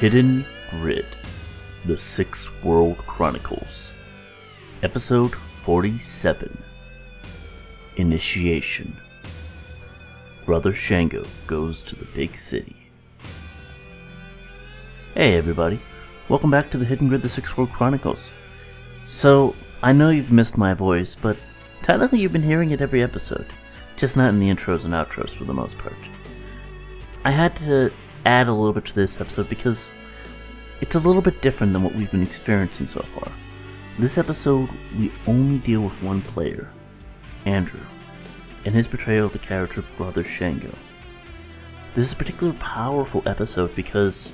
Hidden Grid The Six World Chronicles, Episode 47 Initiation. Brother Shango goes to the big city. Hey, everybody. Welcome back to the Hidden Grid The Six World Chronicles. So, I know you've missed my voice, but technically you've been hearing it every episode, just not in the intros and outros for the most part. I had to add a little bit to this episode because it's a little bit different than what we've been experiencing so far. This episode, we only deal with one player, Andrew, and his portrayal of the character Brother Shango. This is a particularly powerful episode because,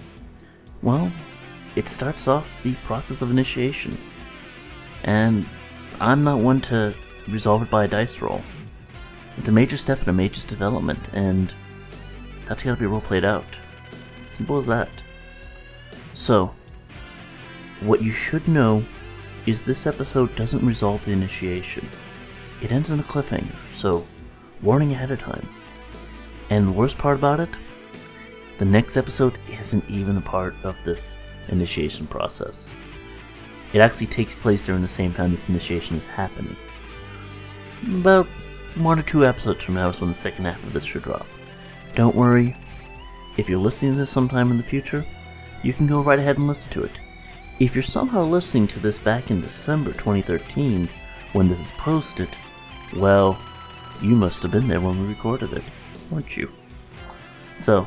well, it starts off the process of initiation. And I'm not one to resolve it by a dice roll. It's a major step in a major development, and that's gotta be role played out. Simple as that. So, what you should know is this episode doesn't resolve the initiation. It ends in a cliffhanger, so warning ahead of time. And the worst part about it, the next episode isn't even a part of this initiation process. It actually takes place during the same time this initiation is happening. About one or two episodes from now is when the second half of this should drop. Don't worry, if you're listening to this sometime in the future, you can go right ahead and listen to it. If you're somehow listening to this back in December 2013, when this is posted, well, you must have been there when we recorded it, weren't you? So,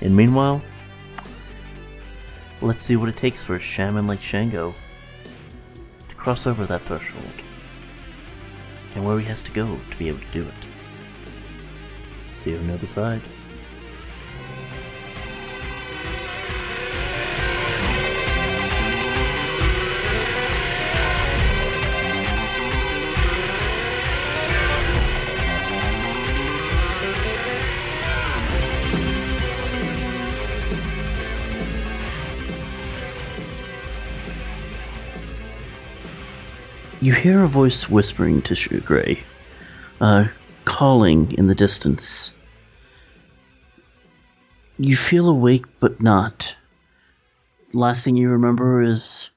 and meanwhile, let's see what it takes for a shaman like Shango to cross over that threshold, and where he has to go to be able to do it. See you on the other side. You hear a voice whispering to Shugray, uh, calling in the distance. You feel awake, but not. Last thing you remember is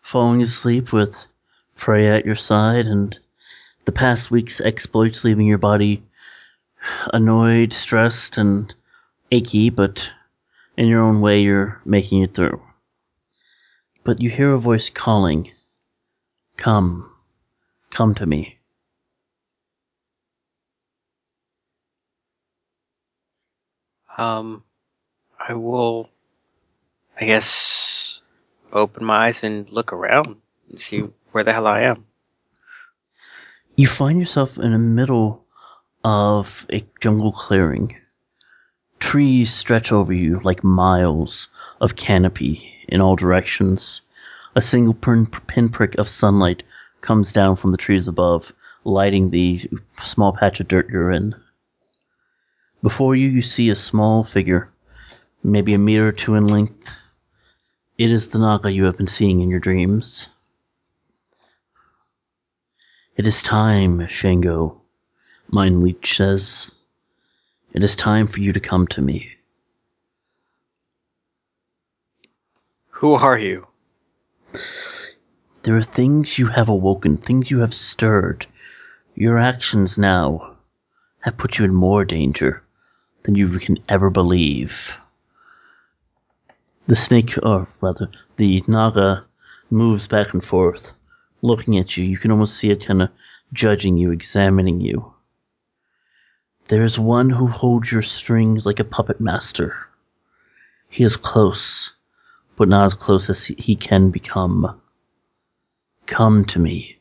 falling asleep with Freya at your side and the past week's exploits leaving your body annoyed, stressed, and achy, but in your own way, you're making it through. But you hear a voice calling, Come, come to me. Um, I will, I guess, open my eyes and look around and see where the hell I am. You find yourself in the middle of a jungle clearing. Trees stretch over you like miles of canopy in all directions. A single pin- pinprick of sunlight comes down from the trees above, lighting the small patch of dirt you're in. Before you, you see a small figure, maybe a meter or two in length. It is the Naga you have been seeing in your dreams. It is time, Shango, Mind Leech says. It is time for you to come to me. Who are you? There are things you have awoken, things you have stirred. Your actions now have put you in more danger than you can ever believe. The snake, or rather, the Naga moves back and forth, looking at you. You can almost see it kind of judging you, examining you. There is one who holds your strings like a puppet master. He is close, but not as close as he can become. Come to me.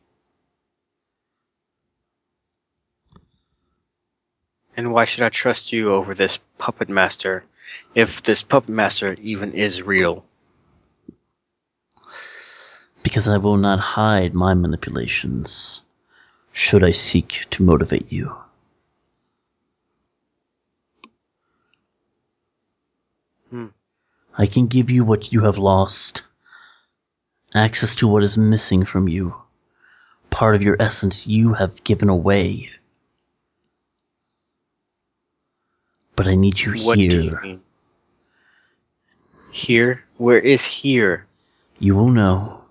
And why should I trust you over this puppet master, if this puppet master even is real? Because I will not hide my manipulations, should I seek to motivate you. Hmm. I can give you what you have lost, access to what is missing from you, part of your essence you have given away. But I need you What do you here. mean? Here? Where is here? You will know,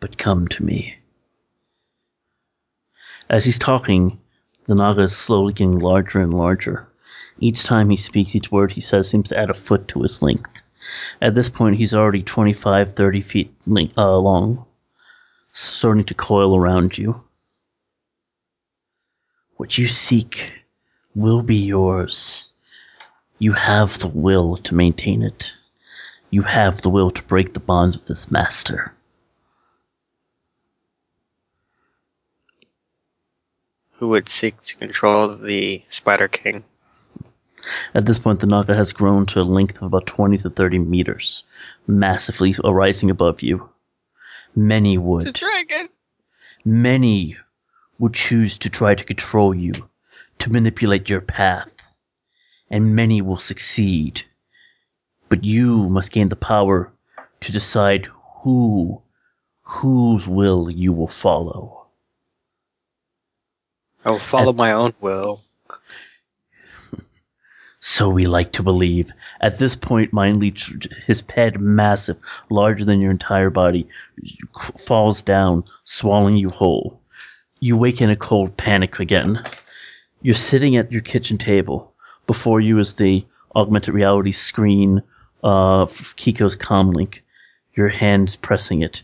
but come to me. As he's talking, the Naga is slowly getting larger and larger. Each time he speaks, each word he says seems to add a foot to his length. At this point, he's already 25, 30 feet leng- uh, long, starting to coil around you. What you seek will be yours. You have the will to maintain it. You have the will to break the bonds of this master. Who would seek to control the Spider King? At this point, the Naga has grown to a length of about 20 to 30 meters, massively rising above you. Many would. A dragon! Many would choose to try to control you, to manipulate your path, and many will succeed. But you must gain the power to decide who, whose will you will follow. I will follow As- my own will. So we like to believe. At this point, Mind Leech, his head massive, larger than your entire body, falls down, swallowing you whole. You wake in a cold panic again. You're sitting at your kitchen table. Before you is the augmented reality screen of Kiko's comlink. Your hand's pressing it.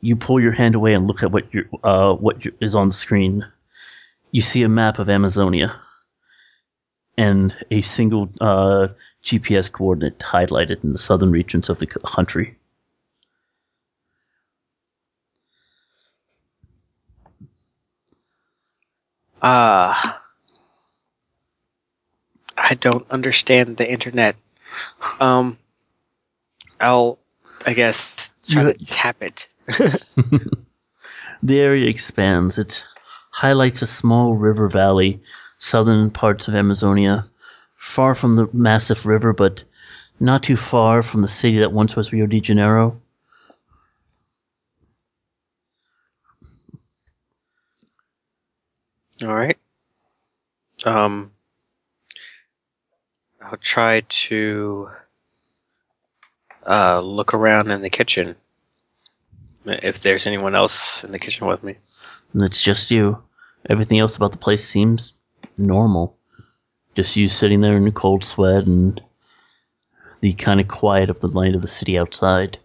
You pull your hand away and look at what uh, what is on the screen. You see a map of Amazonia and a single uh, GPS coordinate highlighted in the southern regions of the country. Ah. I don't understand the internet. Um, I'll, I guess, try You- to tap it. The area expands. It highlights a small river valley, southern parts of Amazonia, far from the massive river, but not too far from the city that once was Rio de Janeiro. All right. Um, I'll try to uh, look around in the kitchen. If there's anyone else in the kitchen with me. And it's just you. Everything else about the place seems normal. Just you sitting there in a cold sweat and the kind of quiet of the light of the city outside.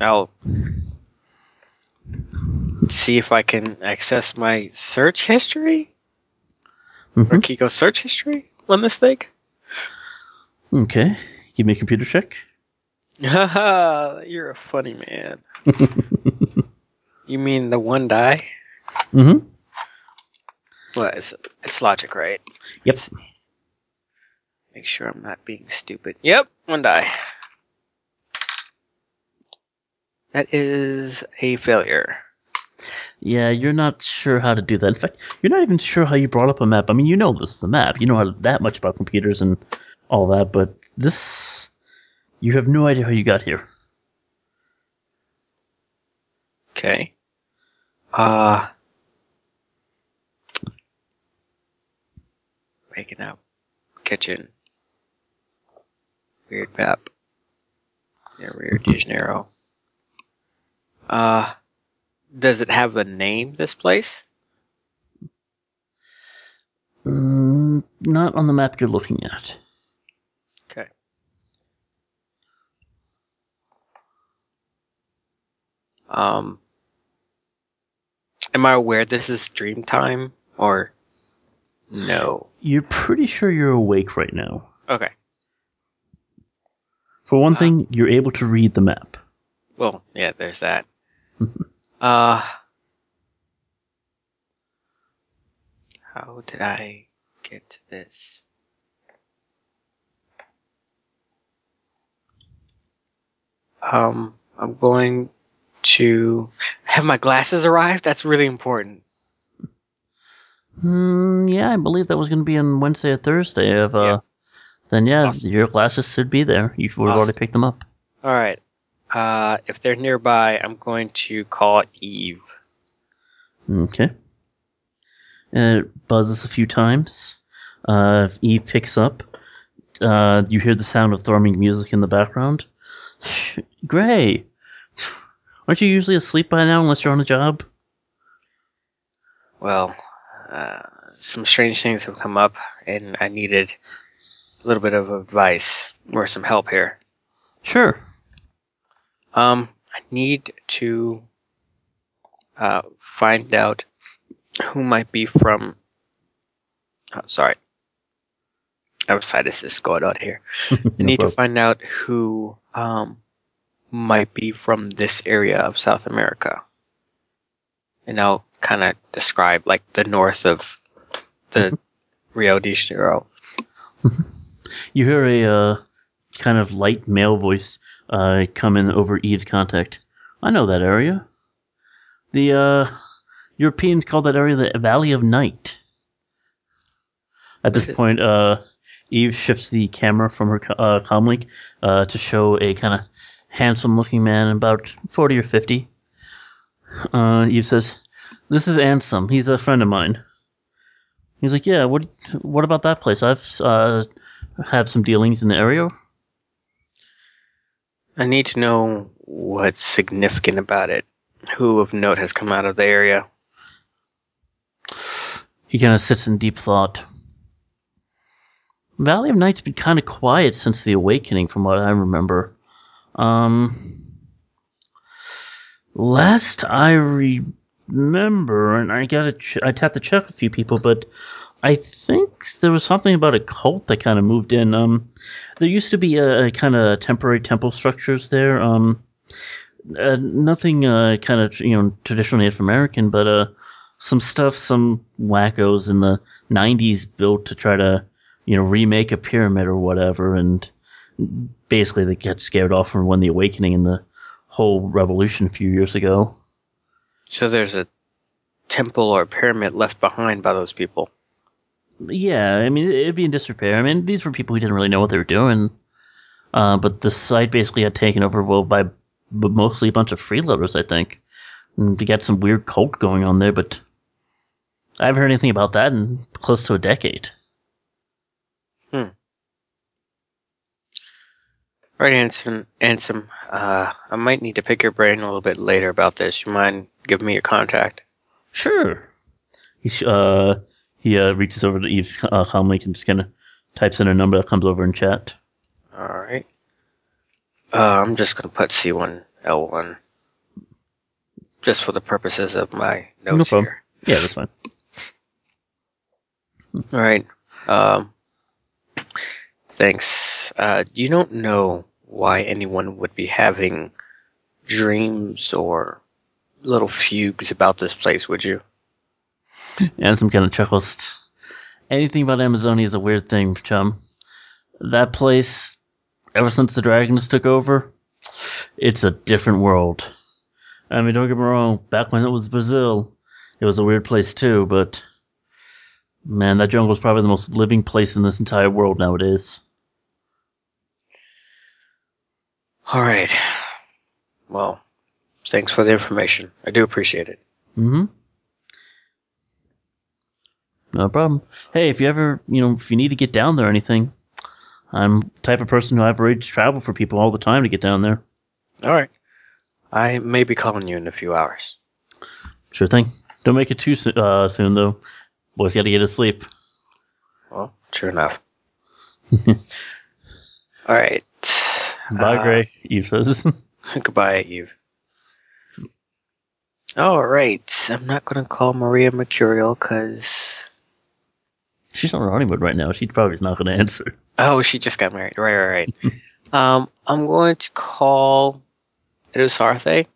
I'll see if I can access my search history or Mhm. Kiko's search history on this thing. Okay. Give me a computer check. Haha, you're a funny man. you mean the one die? Mm-hmm. Well, it? It's logic, right? Yep. Make sure I'm not being stupid. Yep, one die. That is a failure. Yeah, you're not sure how to do that. In fact, you're not even sure how you brought up a map. I mean, you know this is a map. You know how that much about computers and all that, but this, you have no idea how you got here. Okay. Uh waking up. Kitchen. Weird map. Yeah, Rio de Janeiro. Uh does it have a name, this place? Mm, not on the map you're looking at. Okay. Um Am I aware this is dream time or no? You're pretty sure you're awake right now. Okay. For one thing, you're able to read the map. Well, yeah, there's that. uh How did I get to this? Um, I'm going to have my glasses arrived. That's really important. Hmm, yeah, I believe that was going to be on Wednesday or Thursday. Of, uh, Yeah. Then yeah, Awesome. your glasses should be there. You've already picked them up. All right. Uh, if they're nearby, I'm going to call Eve. Okay. And it buzzes a few times. Uh, Eve picks up. Uh, you hear the sound of thrumming music in the background. Gray, aren't you usually asleep by now unless you're on a job? Well, uh, some strange things have come up, and I needed a little bit of advice or some help here. Sure. Um, I need to uh, find out who might be from. Oh, sorry, I have sinuses going on here. I No need to find out who um might be from this area of South America, and I'll kind of describe like the north of the Rio de Janeiro. You hear a uh, kind of light male voice uh, come in over Eve's contact. I know that area. The uh, Europeans call that area the Valley of Night. At this point, uh, Eve shifts the camera from her uh, comlink uh, to show a kind of handsome-looking man, about forty or fifty. Uh, Eve says, "This is Ansem. He's a friend of mine." He's like, "Yeah. What? What about that place? I've uh, have some dealings in the area." I need to know what's significant about it. Who of note has come out of the area? He kind of sits in deep thought. Valley of Night's been kind of quiet since the awakening, from what I remember. Um, last I remember, and I got ch- I tapped to check a few people, but I think there was something about a cult that kind of moved in. Um, there used to be a, a kind of temporary temple structures there. Um, uh, nothing uh, kind of you know traditional Native American, but uh, some stuff some wackos in the 90s built to try to you know remake a pyramid or whatever and basically they get scared off from when the awakening and the whole revolution a few years ago. So there's a temple or pyramid left behind by those people. yeah i mean it'd be in disrepair. I mean these were people who didn't really know what they were doing. Uh, but the site basically had taken over well by but mostly a bunch of freeloaders i think. And got some weird cult going on there but i haven't heard anything about that in close to a decade All right, Ansem. Ansem, uh, I might need to pick your brain a little bit later about this. You mind giving me your contact? Sure. He sh- uh he uh, reaches over to Eve's uh, comlink and just kind of types in a number that comes over in chat. All right. Uh, I'm just gonna put C1 L1, just for the purposes of my notes problem. here. Yeah, that's fine. All right. Um, thanks. Uh, you don't know why anyone would be having dreams or little fugues about this place, would you? And some kind of chuckles. Anything about Amazonia is a weird thing, chum. That place, ever since the dragons took over, it's a different world. I mean, don't get me wrong. Back when it was Brazil, it was a weird place too. But man, that jungle is probably the most living place in this entire world nowadays. All right. Well, thanks for the information. I do appreciate it. Mm-hmm. No problem. Hey, if you ever, you know, if you need to get down there or anything, I'm the type of person who I've arranged travel for people all the time to get down there. All right. I may be calling you in a few hours. Sure thing. Don't make it too uh, soon, though. Boys got to get to sleep. Well, true enough. All right. Bye, Uh, Gray. Eve says. Goodbye, Eve. All right. I'm not going to call Maria Mercurial because. She's on her honeymoon right now. She probably is not going to answer. Oh, she just got married. Right, right, right. um, I'm going to call Edusarthe,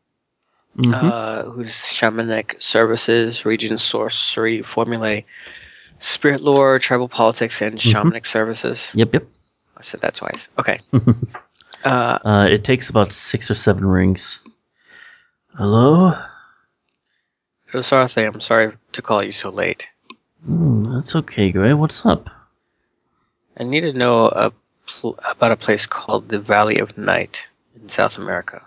hmm uh, who's shamanic services, region sorcery, formulae, spirit lore, tribal politics, and shamanic services. Yep, yep. I said that twice. Okay. uh, Uh, it takes about six or seven rings. Hello? Edusarthe, I'm sorry to call you so late. Hmm, that's okay, Gray. What's up? I need to know a pl- about a place called the Valley of Night in South America.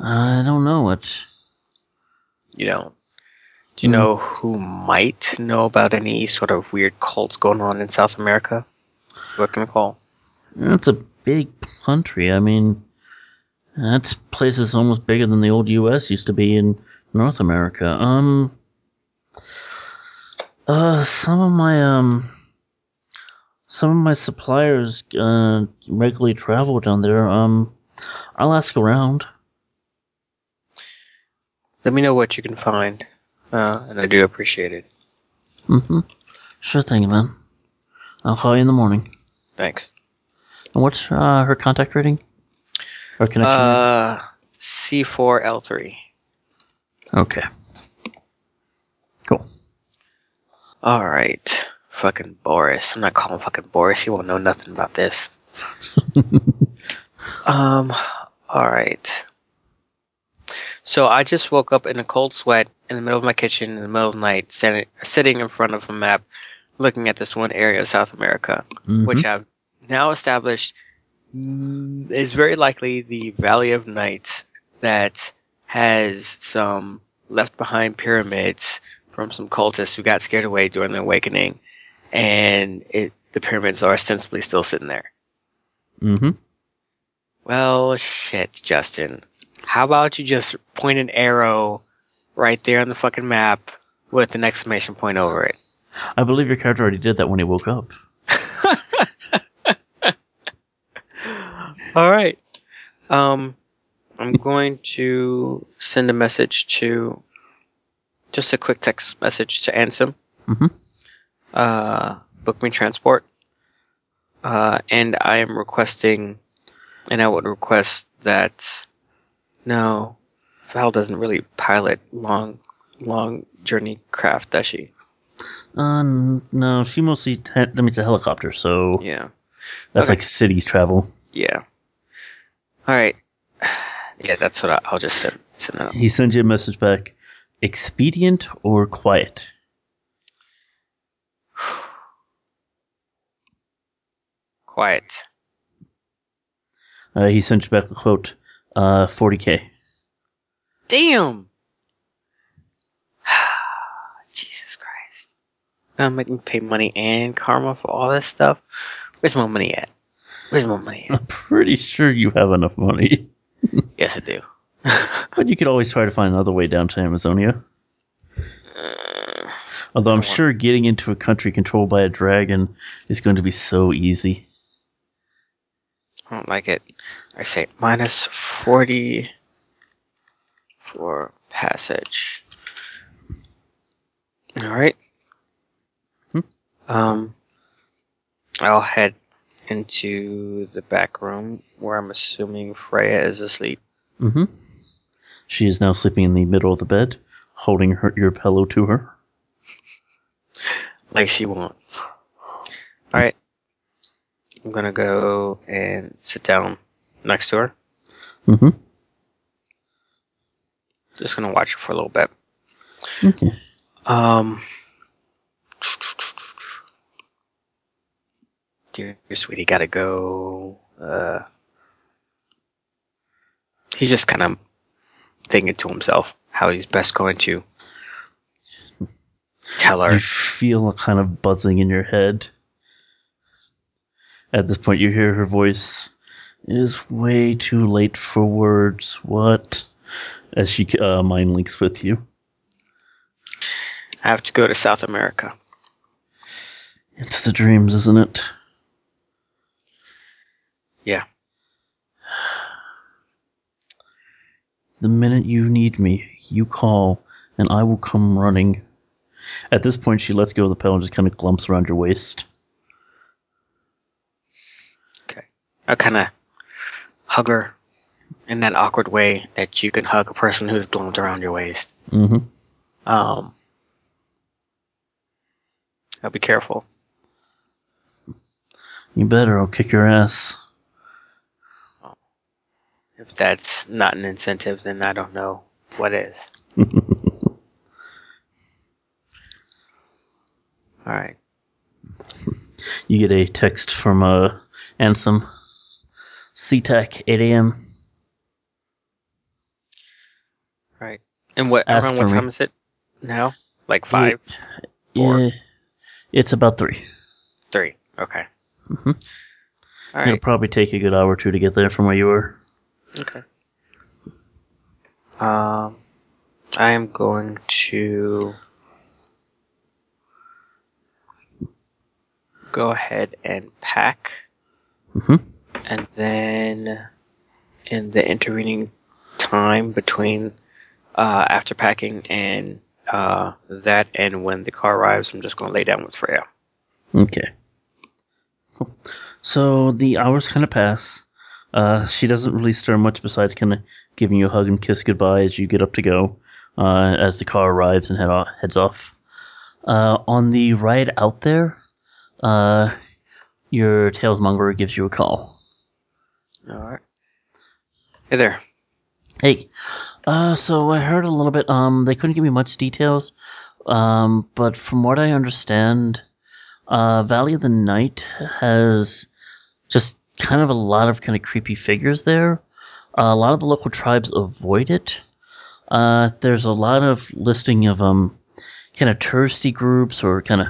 I don't know it. You know, Do you Mhm. know who might know about any sort of weird cults going on in South America? What can we call? It's a big country. I mean, that place is almost bigger than the old U.S. used to be in North America. Um, uh, some of my um, some of my suppliers uh regularly travel down there. Um, I'll ask around. Let me know what you can find, uh, and I do appreciate it. Mm-hmm. Sure thing, man. I'll call you in the morning. Thanks. And what's uh, her contact rating? Or connection? Uh, C4L3. Okay. Cool. All right. Fucking Boris. I'm not calling fucking Boris. He won't know nothing about this. um. All right. So I just woke up in a cold sweat in the middle of my kitchen in the middle of the night, sitting, sitting in front of a map, looking at this one area of South America, Mhm. which I've now established is very likely the Valley of Night that has some left behind pyramids from some cultists who got scared away during the awakening, and it the pyramids are ostensibly still sitting there. Mhm. Well, shit, Justin. How about you just point an arrow right there on the fucking map with an exclamation point over it? I believe your character already did that when he woke up. All right. Um, I'm going to send a message to just a quick text message to Ansem. Mhm. Uh, book me transport. Uh, and I am requesting, and I would request that. No, Val doesn't really pilot long, long journey craft, does she? Uh, no, she mostly I mean, it's a helicopter, so Yeah. that's Okay. like cities travel. Yeah. All right. Yeah, that's what I, I'll just send. send it. He sends you a message back: expedient or quiet. Quiet. Uh, he sent you back a quote: uh, 40k. Damn. Jesus Christ. I'm making pay money and karma for all this stuff. Where's my money at? Where's my money? I'm pretty sure you have enough money, yes, I do. but you could always try to find another way down to Amazonia. Uh, Although I'm sure getting into a country controlled by a dragon is going to be so easy. I don't like it. I say minus 40 for passage. Alright. Hmm. Um, I'll head into the back room where I'm assuming Freya is asleep. Mm-hmm. She is now sleeping in the middle of the bed, holding her your pillow to her. like she wants. Alright. I'm gonna go and sit down next to her. Mm-hmm. Just gonna watch her for a little bit. Okay. Um. Dear, dear sweetie, gotta go. Uh. He's just kind of thinking to himself how he's best going to tell her. You feel a kind of buzzing in your head. At this point, you hear her voice. It is way too late for words. What? As she uh, mind links with you. I have to go to South America. It's the dreams, isn't it? Yeah. The minute you need me, you call, and I will come running. At this point, she lets go of the pillow and just kind of glumps around your waist. Okay. I kind of hug her in that awkward way that you can hug a person who's glumped around your waist. Mm-hmm. Um. I'll be careful. You better, I'll kick your ass. If that's not an incentive, then I don't know what is. All right. You get a text from uh, Ansem. SeaTac, 8 a.m. Right. And what Ask around what me. time is it now? Like five, Four. Yeah, it's about three. three. Okay. Mhm. All It'll probably take a good hour or two to get there from where you were. Okay. Um, I am going to go ahead and pack, Mhm. and then in the intervening time between uh, after packing and uh, that and when the car arrives, I'm just going to lay down with Freya. Okay. Cool. So the hours kind of pass. Uh, she doesn't really stir much besides kind of giving you a hug and kiss goodbye as you get up to go. Uh, as the car arrives and head off, heads off. Uh, on the ride out there, uh, your talismonger gives you a call. All right. Hey there. Hey, uh, so I heard a little bit. Um, they couldn't give me much details. Um, but from what I understand, uh, Valley of the Night has just kind of a lot of kind of creepy figures there. Uh, a lot of the local tribes avoid it. Uh, there's a lot of listing of um, kind of touristy groups or kind of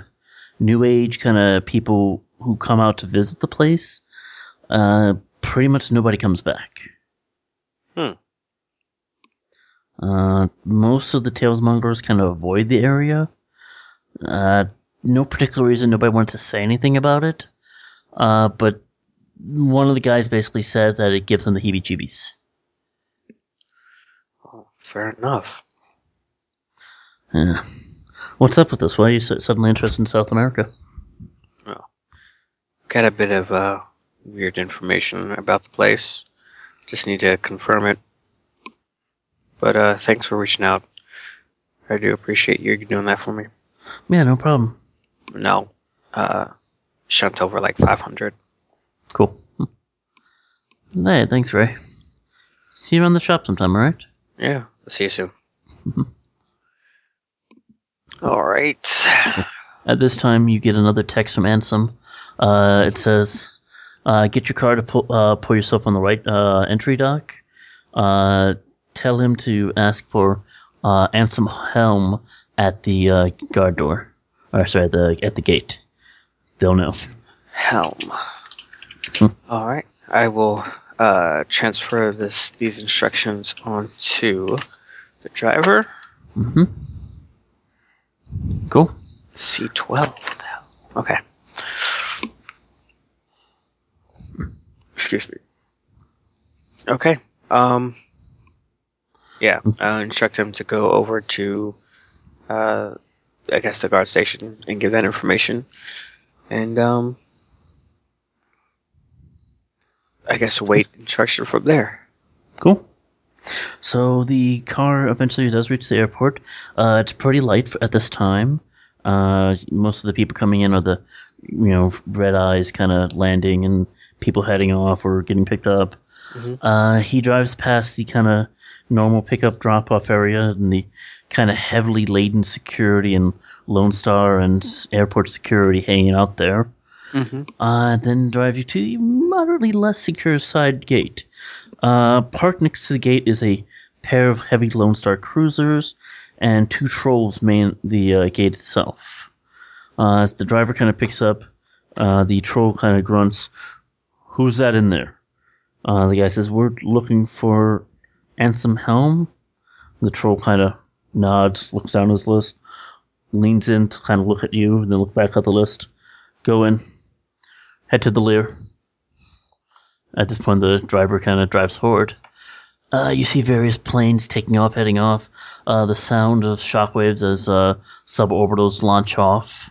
new age kind of people who come out to visit the place. Uh, pretty much nobody comes back. Hmm. Uh, most of the talismongers kind of avoid the area. Uh, no particular reason. Nobody wanted to say anything about it. Uh, but one of the guys basically said that it gives them the heebie-jeebies. Oh, fair enough. Yeah. What's up with this? Why are you so suddenly interested in South America? Well, got a bit of uh, weird information about the place. Just need to confirm it. But uh, thanks for reaching out. I do appreciate you doing that for me. Yeah, no problem. No, uh, shunt over like 500. Cool. Hmm. Hey, thanks, Ray. See you around the shop sometime, alright? Yeah, see you soon. All right. At this time, you get another text from Ansem. Uh, it says, uh, "Get your car to pull, uh, pull yourself on the right uh, entry dock. Uh, tell him to ask for uh, Ansem Helm at the uh, guard door, or sorry, the at the gate. They'll know." Helm. Hmm. All right. I will uh, transfer this these instructions onto the driver. Mm-hmm. Cool. C12. What the hell? Okay. Excuse me. Okay. Um. Yeah. Uh, instruct him to go over to, uh, I guess the guard station and give that information, and um. I guess wait instruction from there. Cool. So the car eventually does reach the airport. Uh, it's pretty light at this time. Uh, most of the people coming in are the, you know, red eyes kind of landing and people heading off or getting picked up. Mhm. Uh, he drives past the kind of normal pickup drop off area and the kind of heavily laden security and Lone Star and airport security hanging out there Mm-hmm. uh, then drive you to the moderately less secure side gate. Uh, parked next to the gate is a pair of heavy Lone Star cruisers, and two trolls man the uh, gate itself. Uh, as the driver kind of picks up, uh, the troll kind of grunts, "Who's that in there?" Uh, the guy says, "We're looking for Ansem Helm." The troll kind of nods, looks down his list, leans in to kind of look at you, and then look back at the list. Go in head to the Lear. At this point, the driver kind of drives forward. Uh, you see various planes taking off, heading off. Uh, the sound of shockwaves as uh, suborbitals launch off.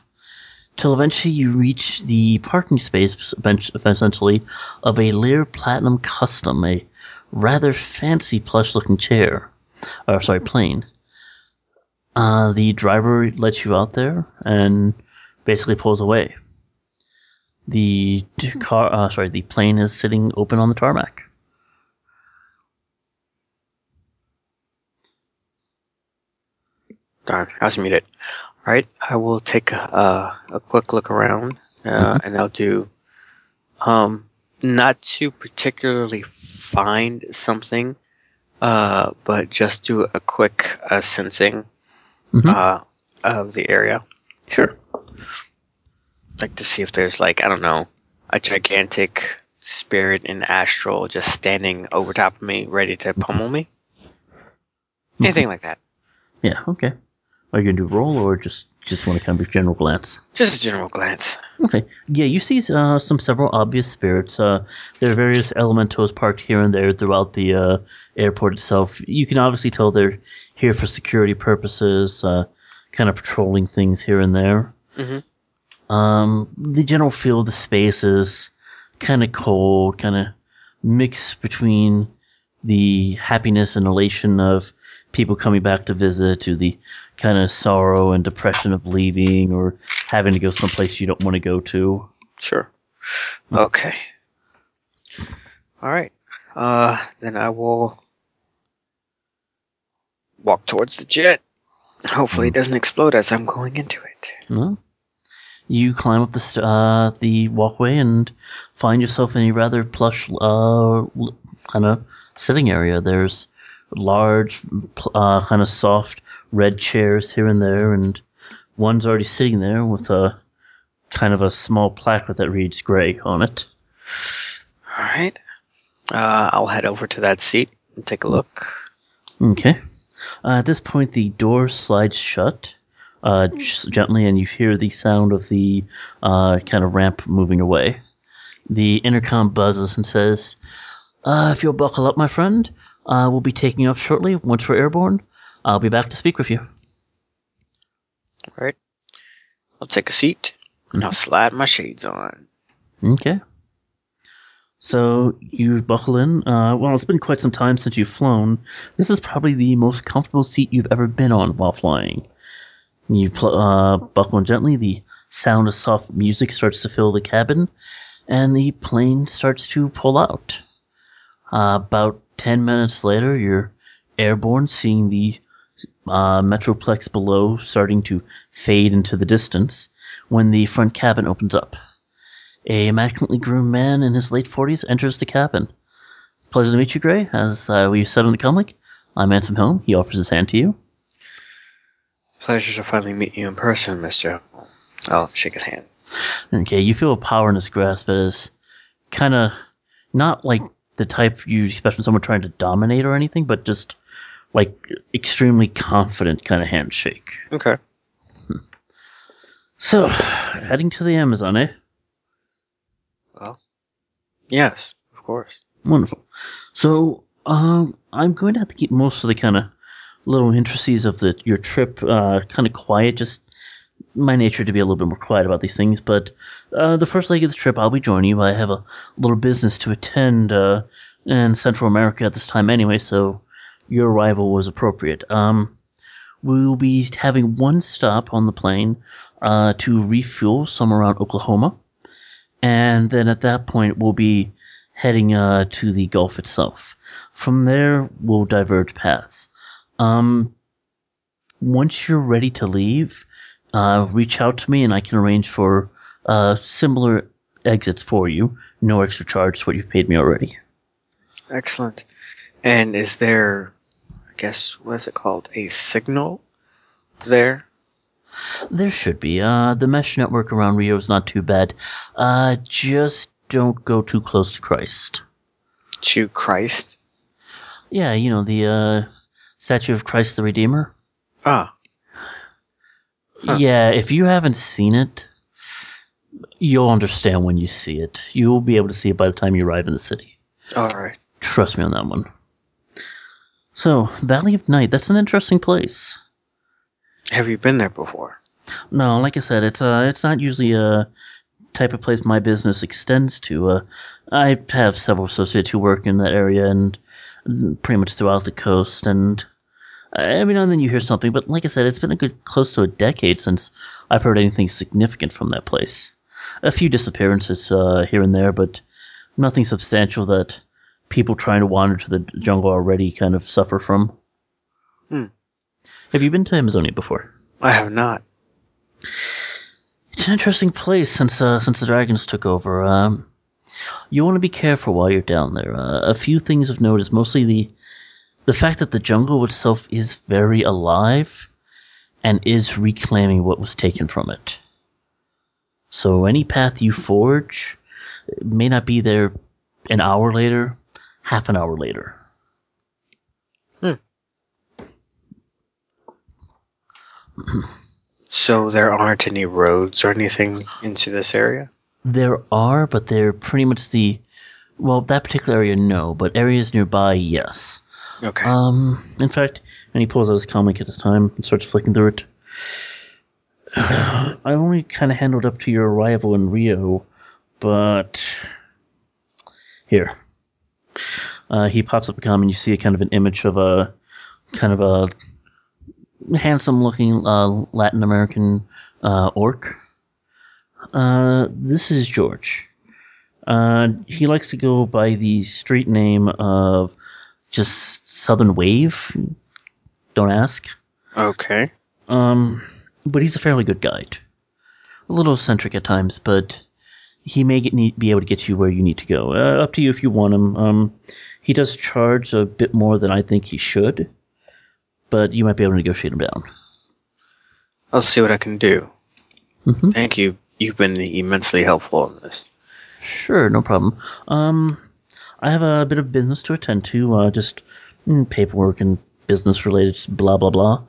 Till eventually you reach the parking space, essentially, of a Lear Platinum Custom, a rather fancy plush-looking chair. Or, sorry, plane. Uh, the driver lets you out there and basically pulls away. The car, uh, sorry, the plane is sitting open on the tarmac. Darn, I was muted. All right, I will take a, a quick look around, uh, and I'll do, um, not to particularly find something, uh, but just do a quick uh, sensing, Mhm. uh, of the area. Sure. Like to see if there's like I don't know a gigantic spirit in astral just standing over top of me, ready to pummel me. Anything like that. Yeah. Okay. Are you gonna do roll or just just want to kind of a general glance? Just a general glance. Okay. Yeah, you see uh, some several obvious spirits. Uh, there are various elementals parked here and there throughout the uh, airport itself. You can obviously tell they're here for security purposes, uh, kind of patrolling things here and there. Mm-hmm. Um, the general feel of the space is kind of cold, kind of mixed between the happiness and elation of people coming back to visit to the kind of sorrow and depression of leaving or having to go someplace you don't want to go to. Sure. Okay. All right. Uh, then I will walk towards the jet. Hopefully, it doesn't explode as I'm going into it. No. You climb up the st- uh, the walkway and find yourself in a rather plush uh, kind of sitting area. There's large, uh, kind of soft red chairs here and there, and one's already sitting there with a kind of a small placard that reads "Gray" on it. All right. Uh, I'll head over to that seat and take a look. Okay. Uh, at this point, the door slides shut uh, just gently, and you hear the sound of the uh, kind of ramp moving away. The intercom buzzes and says, uh, "If you'll buckle up, my friend, uh, we'll be taking off shortly. Once we're airborne, I'll be back to speak with you." All right. I'll take a seat and I'll slide my shades on. Okay. So you buckle in. Uh, well, it's been quite some time since you've flown. This is probably the most comfortable seat you've ever been on while flying. You pl- uh, buckle in gently. The sound of soft music starts to fill the cabin, and the plane starts to pull out. Uh, about ten minutes later, you're airborne, seeing the uh, metroplex below starting to fade into the distance when the front cabin opens up. A immaculately groomed man in his late 40s enters the cabin. Pleasure to meet you, Gray. As uh, we said in the comic, I'm Ansem Helm. He offers his hand to you. Pleasure to finally meet you in person, Mister. I'll shake his hand. Okay, you feel a power in his grasp as kind of not like the type you expect from someone trying to dominate or anything, but just like extremely confident kind of handshake. Okay. So, heading to the Amazon, eh? Well, yes, of course. Wonderful. So, um, I'm going to have to keep most of the kind of little intricacies of the your trip uh, kind of quiet. Just my nature to be a little bit more quiet about these things. But uh, the first leg of the trip, I'll be joining you. I have a little business to attend uh, in Central America at this time anyway, so your arrival was appropriate. Um, we'll be having one stop on the plane uh, to refuel somewhere around Oklahoma, and then at that point we'll be heading uh, to the Gulf itself. From there, we'll diverge paths. Um, once you're ready to leave, uh, reach out to me and I can arrange for uh, similar exits for you. No extra charge to what you've paid me already. Excellent. And is there, I guess, what is it called? A signal there? There should be. Uh, the mesh network around Rio is not too bad. Uh, just don't go too close to Christ. To Christ? Yeah, you know, the uh, statue of Christ the Redeemer. Ah, Huh. Yeah, if you haven't seen it, you'll understand when you see it. You'll be able to see it by the time you arrive in the city. alright. Trust me on that one. So, Valley of Night, that's an interesting place. Have you been there before? No, like I said, it's uh, it's not usually a type of place my business extends to. Uh, I have several associates who work in that area and pretty much throughout the coast, and every now and then you hear something. But like I said, it's been a good close to a decade since I've heard anything significant from that place. A few disappearances uh, here and there, but nothing substantial that people trying to wander to the jungle already kind of suffer from. Hmm. Have you been to Amazonia before? I have not. It's an interesting place since uh, since the dragons took over. Um, you want to be careful while you're down there. Uh, a few things of note is mostly the the fact that the jungle itself is very alive, and is reclaiming what was taken from it. So any path you forge may not be there an hour later, half an hour later. Hmm. So there aren't any roads or anything into this area? There are, but they're pretty much the well, that particular area, no, but areas nearby, yes. Okay. Um, in fact, and he pulls out his comic at this time and starts flicking through it. I only kind of handled up to your arrival in Rio, but here. Uh, he pops up a comic, and you see a kind of an image of a kind of a handsome-looking uh, Latin American uh, orc. Uh, this is George. Uh, he likes to go by the street name of just Southern Wave. Don't ask. okay. Um, but he's a fairly good guide. A little eccentric at times, but he may get need, be able to get you where you need to go. Uh, up to you if you want him. Um, he does charge a bit more than I think he should, but you might be able to negotiate him down. I'll see what I can do. Mhm. Thank you. You've been immensely helpful in this. Sure, no problem. Um, I have a bit of business to attend to, uh, just mm, paperwork and business related, blah blah blah.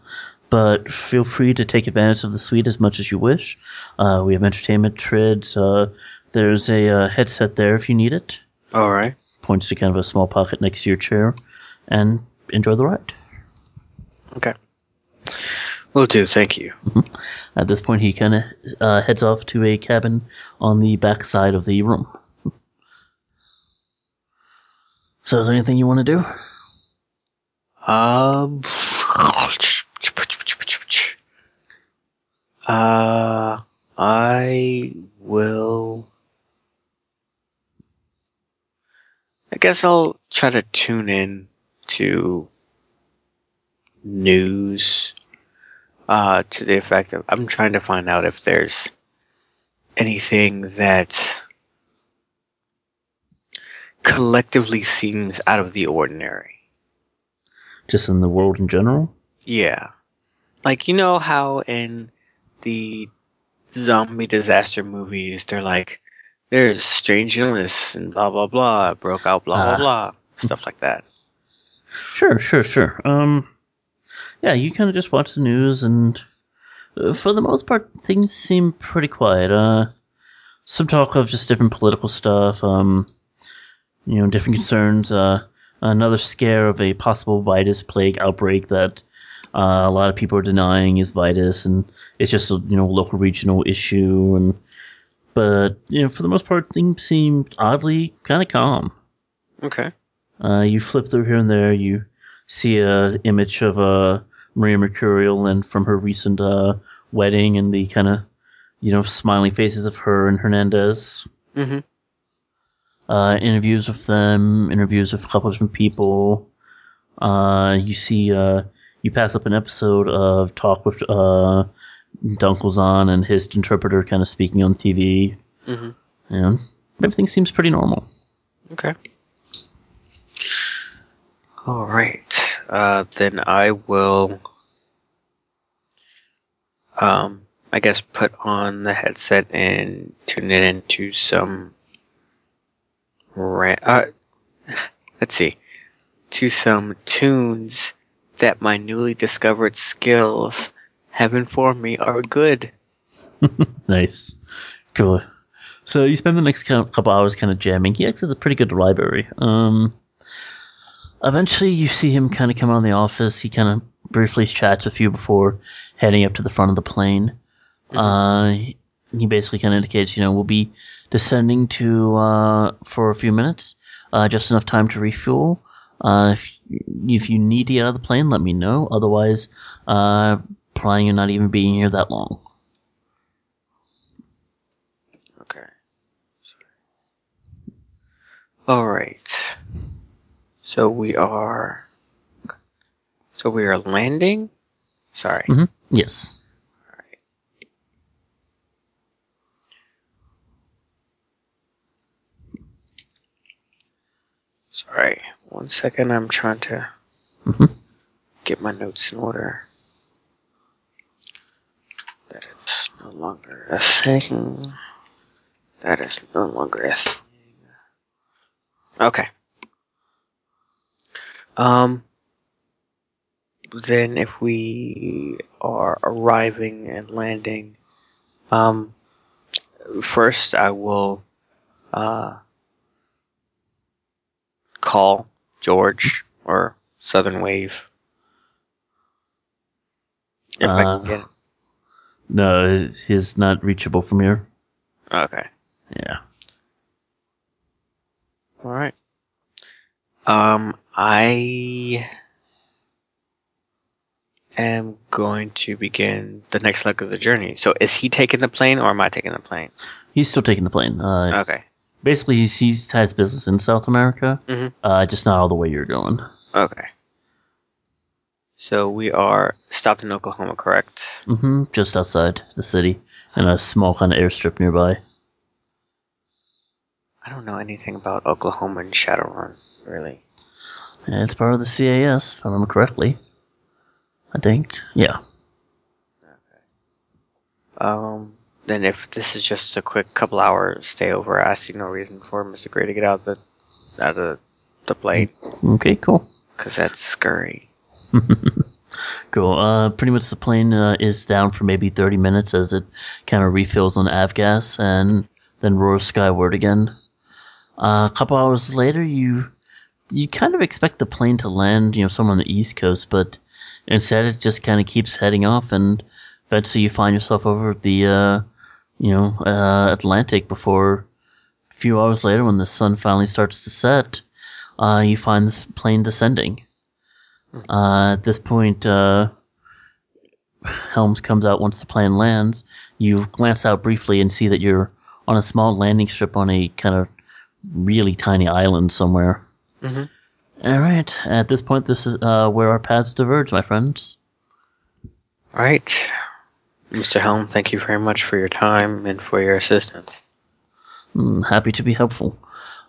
But feel free to take advantage of the suite as much as you wish. Uh, we have entertainment trids. Uh, there's a uh, headset there if you need it. All right. Points to kind of a small pocket next to your chair, and enjoy the ride. Okay. Will do. Thank you. At this point, he kind of uh, heads off to a cabin on the back side of the room. So, is there anything you want to do? Um. Uh, I will. I guess I'll try to tune in to news. Uh, to the effect of I'm trying to find out if there's anything that collectively seems out of the ordinary. Just in the world in general? Yeah. Like, you know how in the zombie disaster movies, they're like, there's strange illness and blah, blah, blah, broke out, blah, Ah. blah, blah. Stuff like that. Sure, sure, sure. Um, yeah, you kind of just watch the news, and uh, for the most part, things seem pretty quiet. Uh, some talk of just different political stuff. Um, you know, different concerns. Uh, another scare of a possible VITAS plague outbreak that uh, a lot of people are denying is VITAS, and it's just a you know local regional issue. And but you know, for the most part, things seem oddly kind of calm. Okay. Uh, you flip through here and there, you see a image of uh, Maria Mercurial and from her recent uh, wedding, and the kind of you know smiling faces of her and Hernandez. Mm-hmm. Uh, interviews with them, interviews with a couple of different people. Uh, you see, uh, you pass up an episode of talk with uh, Dunkelzahn and his interpreter, kind of speaking on TV. Mm-hmm. And everything seems pretty normal. Okay. All right. Uh, then I will, um, I guess put on the headset and tune it into some. Ra- uh, let's see, to some tunes that my newly discovered skills have informed me are good. Nice. Cool. So you spend the next couple hours kind of jamming. He acts as a pretty good library. Um, eventually, you see him kind of come out of the office. He kind of briefly chats with you before heading up to the front of the plane. Uh, he basically kind of indicates, you know, we'll be descending to uh, for a few minutes, uh, just enough time to refuel. Uh, if if you need to get out of the plane, let me know. Otherwise, uh, planning on not even being here that long. Okay. All right. So we are. So we are landing. Sorry. hmm Yes. Sorry. One second. I'm trying to Mhm. get my notes in order. That is no longer a thing. That is no longer a thing. Okay. Um. Then, if we are arriving and landing, um, first I will, uh, call George or Southern Wave. If I Uh, can get it. No, he's- he's not reachable from here. Okay. Yeah. All right. Um, I am going to begin the next leg of the journey. So, is he taking the plane or am I taking the plane? He's still taking the plane. Uh, Okay. Basically, he's, he's has business in South America, Mhm. uh, just not all the way you're going. Okay. So we are stopped in Oklahoma, correct? Mm-hmm. Just outside the city, in a small kind of airstrip nearby. I don't know anything about Oklahoma and Shadowrun, really. Yeah, it's part of the CAS, if I remember correctly. I think. Yeah. Okay. Um, then if this is just a quick couple hour stay over, I see no reason for Mr. Gray to get out the out of the plane Okay, cool. because that's scurry. Cool. Uh, pretty much the plane uh, is down for maybe 30 minutes as it kind of refills on avgas and then roars skyward again. Uh, a couple hours later, you you kind of expect the plane to land, you know, somewhere on the east coast, but instead it just kind of keeps heading off, and eventually you find yourself over at the, uh, you know, uh, Atlantic before a few hours later, when the sun finally starts to set, uh, you find this plane descending. Uh, at this point, uh, Helms comes out once the plane lands. You glance out briefly and see that you're on a small landing strip on a kind of really tiny island somewhere. Mhm. All right. At this point, this is uh, where our paths diverge, my friends. All right, Mr. Helm, thank you very much for your time and for your assistance. Hmm, happy to be helpful.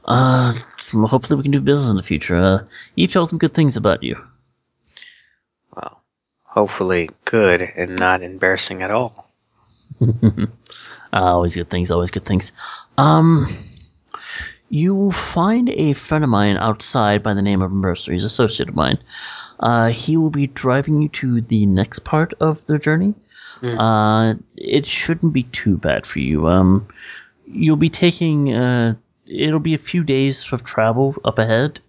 Uh, hopefully we can do business in the future. Uh, Eve told some good things about you. Well, hopefully good and not embarrassing at all. Uh, always good things, always good things. Um, you will find a friend of mine outside by the name of Mercer. He's an associate of mine. Uh, he will be driving you to the next part of the journey. Uh, it shouldn't be too bad for you. Um, you'll be taking, uh, it'll be a few days of travel up ahead,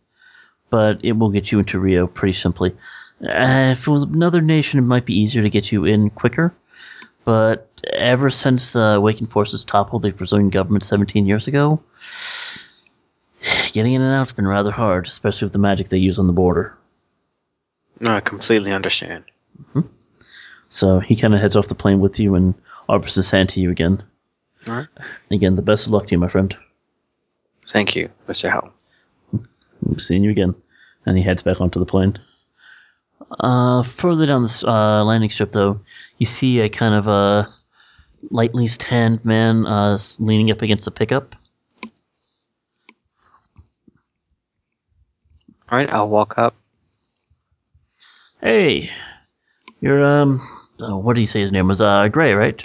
but it will get you into Rio pretty simply. Uh, if it was another nation, it might be easier to get you in quicker. But ever since the Awakened Forces toppled the Brazilian government 17 years ago, getting in and out's been rather hard, especially with the magic they use on the border. No, I completely understand. So he kind of heads off the plane with you and offers his hand to you again. All right. Again, the best of luck to you, my friend. Thank you, Mr. Helm. I'm seeing you again. And he heads back onto the plane. Uh, further down this uh, landing strip, though, you see a kind of a lightly tanned man uh, leaning up against a pickup. All right, I'll walk up. Hey, you're um, oh, what did he say his name was? Uh, Gray, right?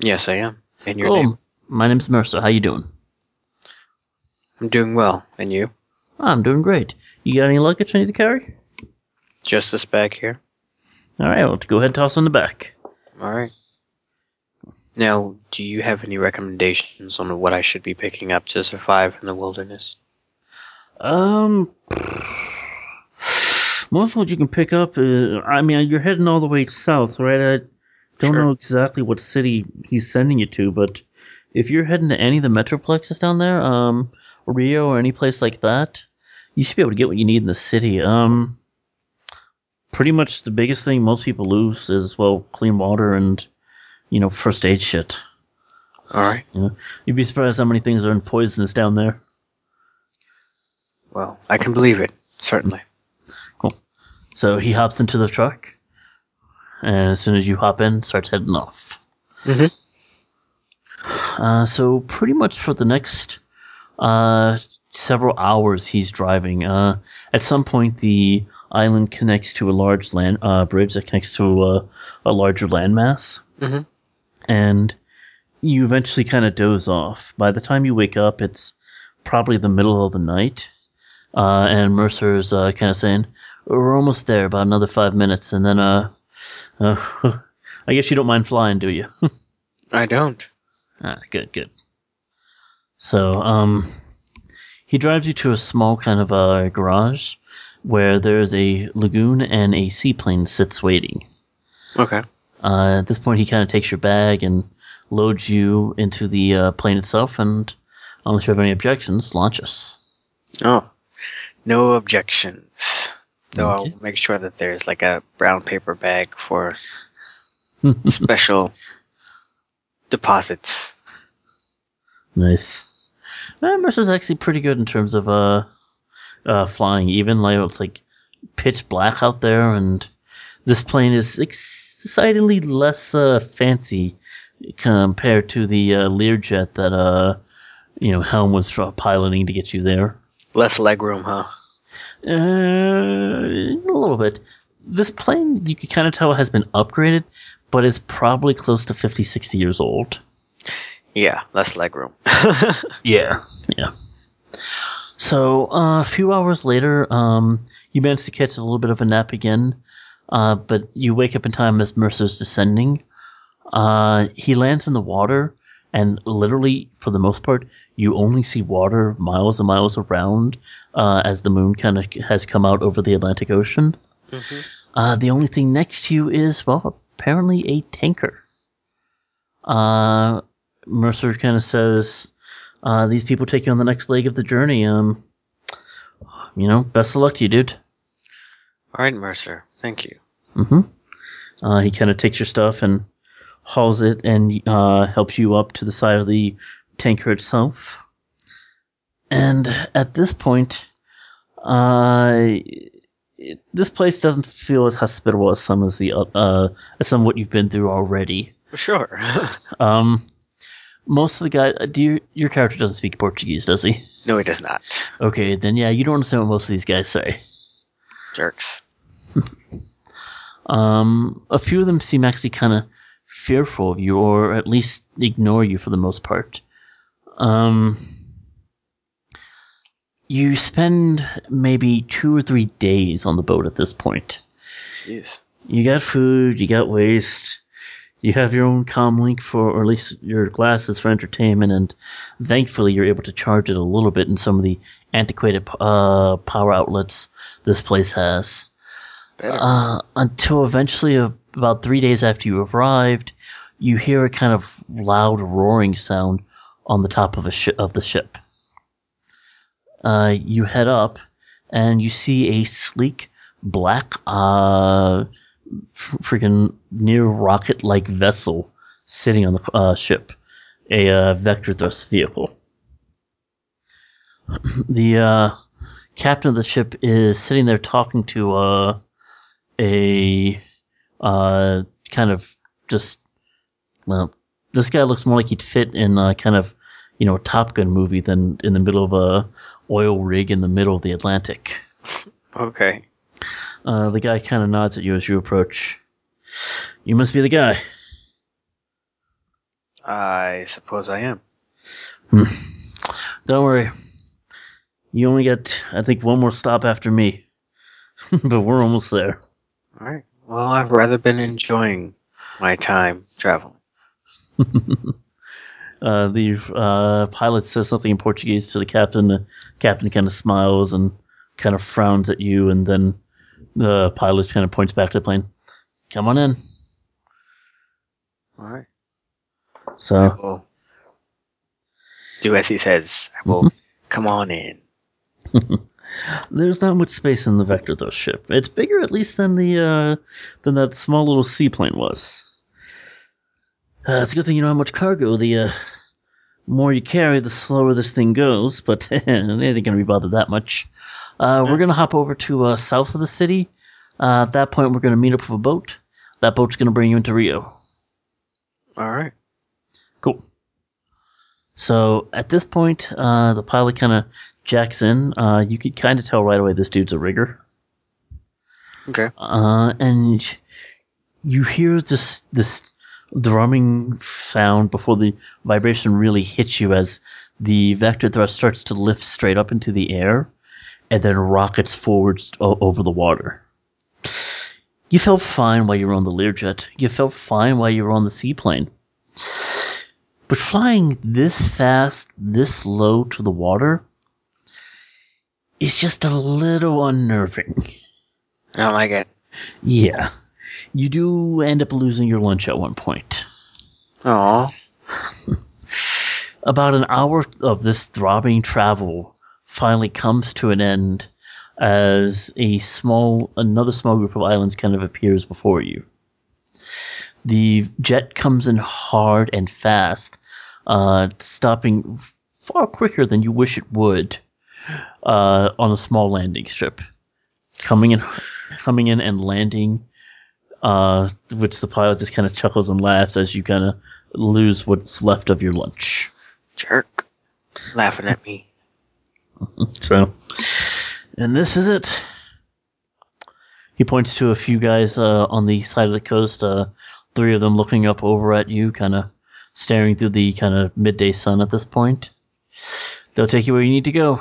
Yes, I am. And your Cool. name? My name's Mercer. How you doing? I'm doing well. And you? I'm doing great. You got any luggage I need to carry? Just this bag here. All right, well, go ahead and toss in the back. All right. Now, do you have any recommendations on what I should be picking up to survive in the wilderness? Um, most of what you can pick up. Uh, I mean, you're heading all the way south, right? I don't Sure. know exactly what city he's sending you to, but if you're heading to any of the metroplexes down there, um, Rio or any place like that, you should be able to get what you need in the city. Um, pretty much the biggest thing most people lose is well, clean water and you know first aid shit. All right. You know, you'd be surprised how many things are in poisonous down there. Well, I can believe it. Certainly. So he hops into the truck, and as soon as you hop in, starts heading off. Mhm. Uh, so pretty much for the next uh, several hours, he's driving. Uh, at some point, the island connects to a large land uh, bridge that connects to a, a larger landmass, Mhm. and you eventually kind of doze off. By the time you wake up, it's probably the middle of the night, uh, and Mercer's uh, kind of saying, "We're almost there. About another five minutes, and then uh, uh I guess you don't mind flying, do you?" I don't. ah, good, good. So, um, he drives you to a small kind of a garage where there's a lagoon and a seaplane sits waiting. Okay. Uh, at this point, he kind of takes your bag and loads you into the uh, plane itself, and unless you have any objections, launch us. Oh, no objections. Though Okay. I'll make sure that there's like a brown paper bag for special deposits. nice. Uh, Mercer's actually pretty good in terms of uh, uh, flying. Even like it's like pitch black out there, and this plane is excitingly less uh, fancy compared to the uh, Learjet that uh, you know Helm was tr- piloting to get you there. Less legroom, huh? Uh, a little bit. This plane, you can kind of tell, has been upgraded, but it's probably close to 50, 60 years old. Yeah, less legroom. Yeah. Yeah. So, uh, a few hours later, um, you manage to catch a little bit of a nap again, uh, but you wake up in time as Mercer's descending. Uh, he lands in the water, and literally, for the most part, you only see water miles and miles around uh, as the moon kind of has come out over the Atlantic Ocean. Mhm. Uh, the only thing next to you is, well, apparently a tanker. Uh, Mercer kind of says, uh, these people take you on the next leg of the journey. Um, you know, best of luck to you, dude. All right, Mercer. Thank you. hmm Uh, he kind of takes your stuff and hauls it and uh, helps you up to the side of the tanker itself. And at this point, uh, it, this place doesn't feel as hospitable as some as the uh, uh, as some what you've been through already. Sure. Um, most of the guys, do you, your character doesn't speak Portuguese, does he? no, he does not. Okay, then yeah, you don't understand what most of these guys say. Jerks. Um, a few of them seem actually kind of fearful of you, or at least ignore you for the most part. Um, you spend maybe two or three days on the boat at this point. Jeez. You got food, you got waste, you have your own comm link for, or at least your glasses for entertainment, and thankfully you're able to charge it a little bit in some of the antiquated uh, power outlets this place has. Uh, until eventually, uh, about three days after you arrived, you hear a kind of loud roaring sound on the top of a shi of the ship. Uh, you head up, and you see a sleek black, uh, freaking near rocket-like vessel sitting on the uh, ship, a uh, vector thrust vehicle. the uh, captain of the ship is sitting there talking to uh, a uh, kind of just well, this guy looks more like he'd fit in a kind of you know Top Gun movie than in the middle of a oil rig in the middle of the Atlantic. okay. Uh, the guy kind of nods at you as you approach. You must be the guy. I suppose I am. Don't worry. You only get, I think, one more stop after me. but we're almost there. All right. Well, I've rather been enjoying my time traveling. Uh, the uh, pilot says something in Portuguese to the captain. The captain kind of smiles and kind of frowns at you, and then the pilot kind of points back to the plane. Come on in. All right. So, do as he says. I will come on in. there's not much space in the Vector though ship. It's bigger at least than the uh, than that small little seaplane was. Uh, it's a good thing you don't have much cargo. The uh, more you carry, the slower this thing goes. But they ain't gonna be bothered that much. Uh, We're gonna hop over to uh, south of the city. Uh, at that point, we're gonna meet up with a boat. That boat's gonna bring you into Rio. All right. Cool. So at this point, uh, the pilot kind of jacks in. Uh, you could kind of tell right away this dude's a rigger. Okay. Uh, and you hear this this the rumbling sound before the vibration really hits you as the vector thrust starts to lift straight up into the air and then rockets forwards o- over the water. You felt fine while you were on the Learjet. You felt fine while you were on the seaplane. But flying this fast, this low to the water is just a little unnerving. I don't like it. Yeah. You do end up losing your lunch at one point. Aw. About an hour of this throbbing travel finally comes to an end as a small, another small group of islands kind of appears before you. The jet comes in hard and fast, uh, stopping far quicker than you wish it would uh, on a small landing strip. Coming in, coming in and landing, uh, which the pilot just kind of chuckles and laughs as you kind of lose what's left of your lunch. Jerk. Laughing at me. So, and this is it. He points to a few guys uh, on the side of the coast, uh, three of them looking up over at you, kind of staring through the kind of midday sun at this point. They'll take you where you need to go.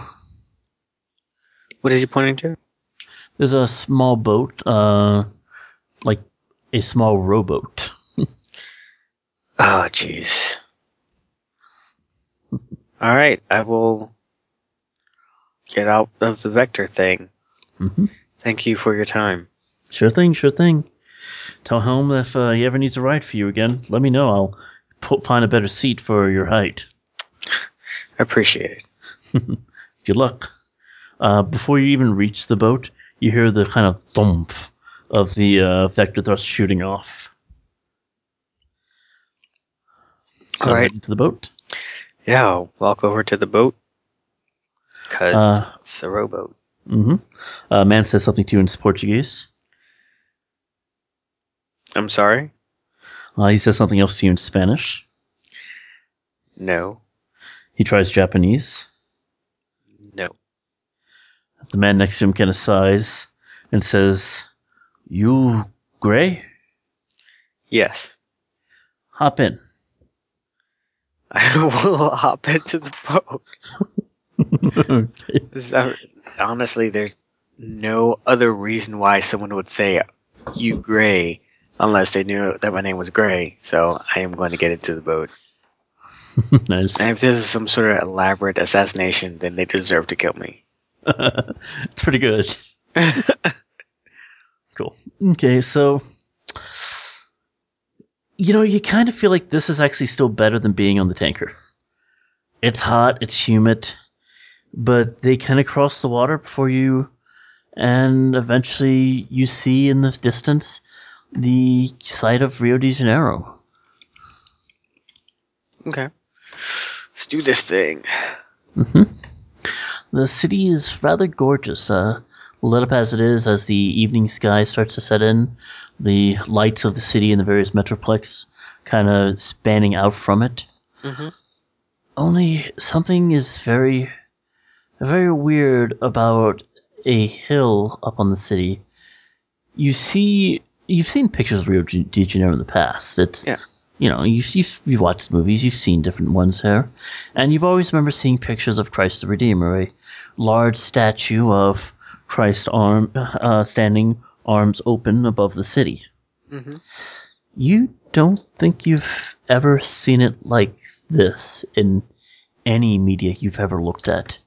What is he pointing to? There's a small boat, uh, a small rowboat. Oh, jeez. All right, I will get out of the vector thing. hmm Thank you for your time. Sure thing, sure thing. Tell Helm if uh, he ever needs a ride for you again, let me know. I'll pu- find a better seat for your height. I appreciate it. Good luck. Uh, before you even reach the boat, you hear the kind of thump of the uh, vector thrust shooting off. So All right. into the boat. Yeah, I'll walk over to the boat. Cause Uh, it's a rowboat. hmm Uh, man says something to you in Portuguese. I'm sorry? Uh, he says something else to you in Spanish. No. He tries Japanese. No. The man next to him kind of sighs and says, "You gray? Yes. Hop in." I will hop into the boat. okay. Uh, honestly, there's no other reason why someone would say you gray unless they knew that my name was Gray. So I am going to get into the boat. nice. And if this is some sort of elaborate assassination, then they deserve to kill me. it's pretty good. Cool. Okay, so you know, you kind of feel like this is actually still better than being on the tanker. It's hot, it's humid, but they kind of cross the water before you, and eventually you see in the distance the site of Rio de Janeiro. Okay. Let's do this thing. hmm The city is rather gorgeous, uh, lit up as it is as the evening sky starts to set in. The lights of the city and the various metroplex kind of spanning out from it. Mm-hmm. Only something is very, very weird about a hill up on the city. You see, you've seen pictures of Rio de Janeiro in the past. It's Yeah. you know, you've, you've, you've watched movies, you've seen different ones there, and you've always remember seeing pictures of Christ the Redeemer, a large statue of Christ arm, uh, standing arms open above the city. Mm-hmm. You don't think you've ever seen it like this in any media you've ever looked at.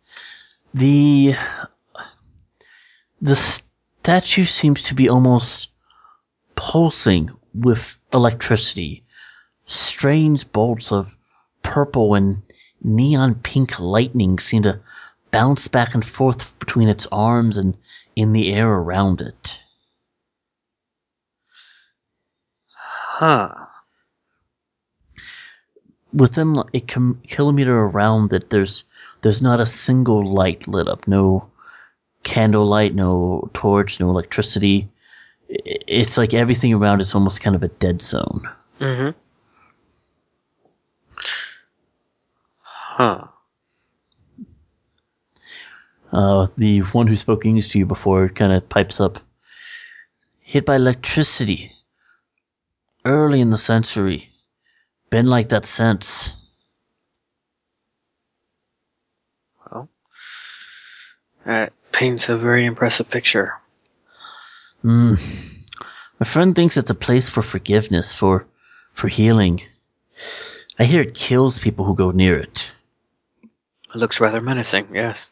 The the statue seems to be almost pulsing with electricity. Strange bolts of purple and neon pink lightning seem to bounce back and forth between its arms and in the air around it. Huh. within a com- kilometer around it, there's there's not a single light lit up. No candlelight, no torch, no electricity. It's like everything around is almost kind of a dead zone. Mm-hmm. Huh. Uh, the one who spoke English to you before kind of pipes up. Hit by electricity. Early in the century. been like that since. Well, that paints a very impressive picture. Hmm. My friend thinks it's a place for forgiveness, for for healing. I hear it kills people who go near it. It looks rather menacing, yes.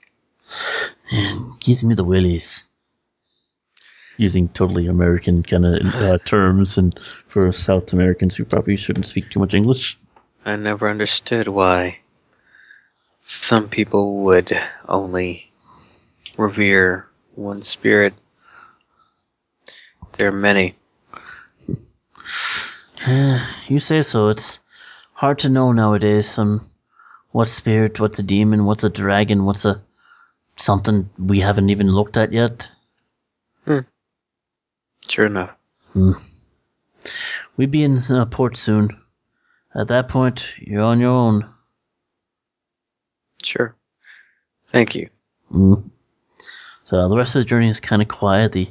And gives me the willies. Using totally American kind of uh, terms, and for South Americans who probably shouldn't speak too much English. I never understood why some people would only revere one spirit. There are many. you say so. It's hard to know nowadays. Um, what spirit, what's a demon, what's a dragon, what's a something we haven't even looked at yet. Sure enough. We'd be in uh, port soon. At that point, you're on your own. Sure. Thank you. Mm. So the rest of the journey is kind of quiet. The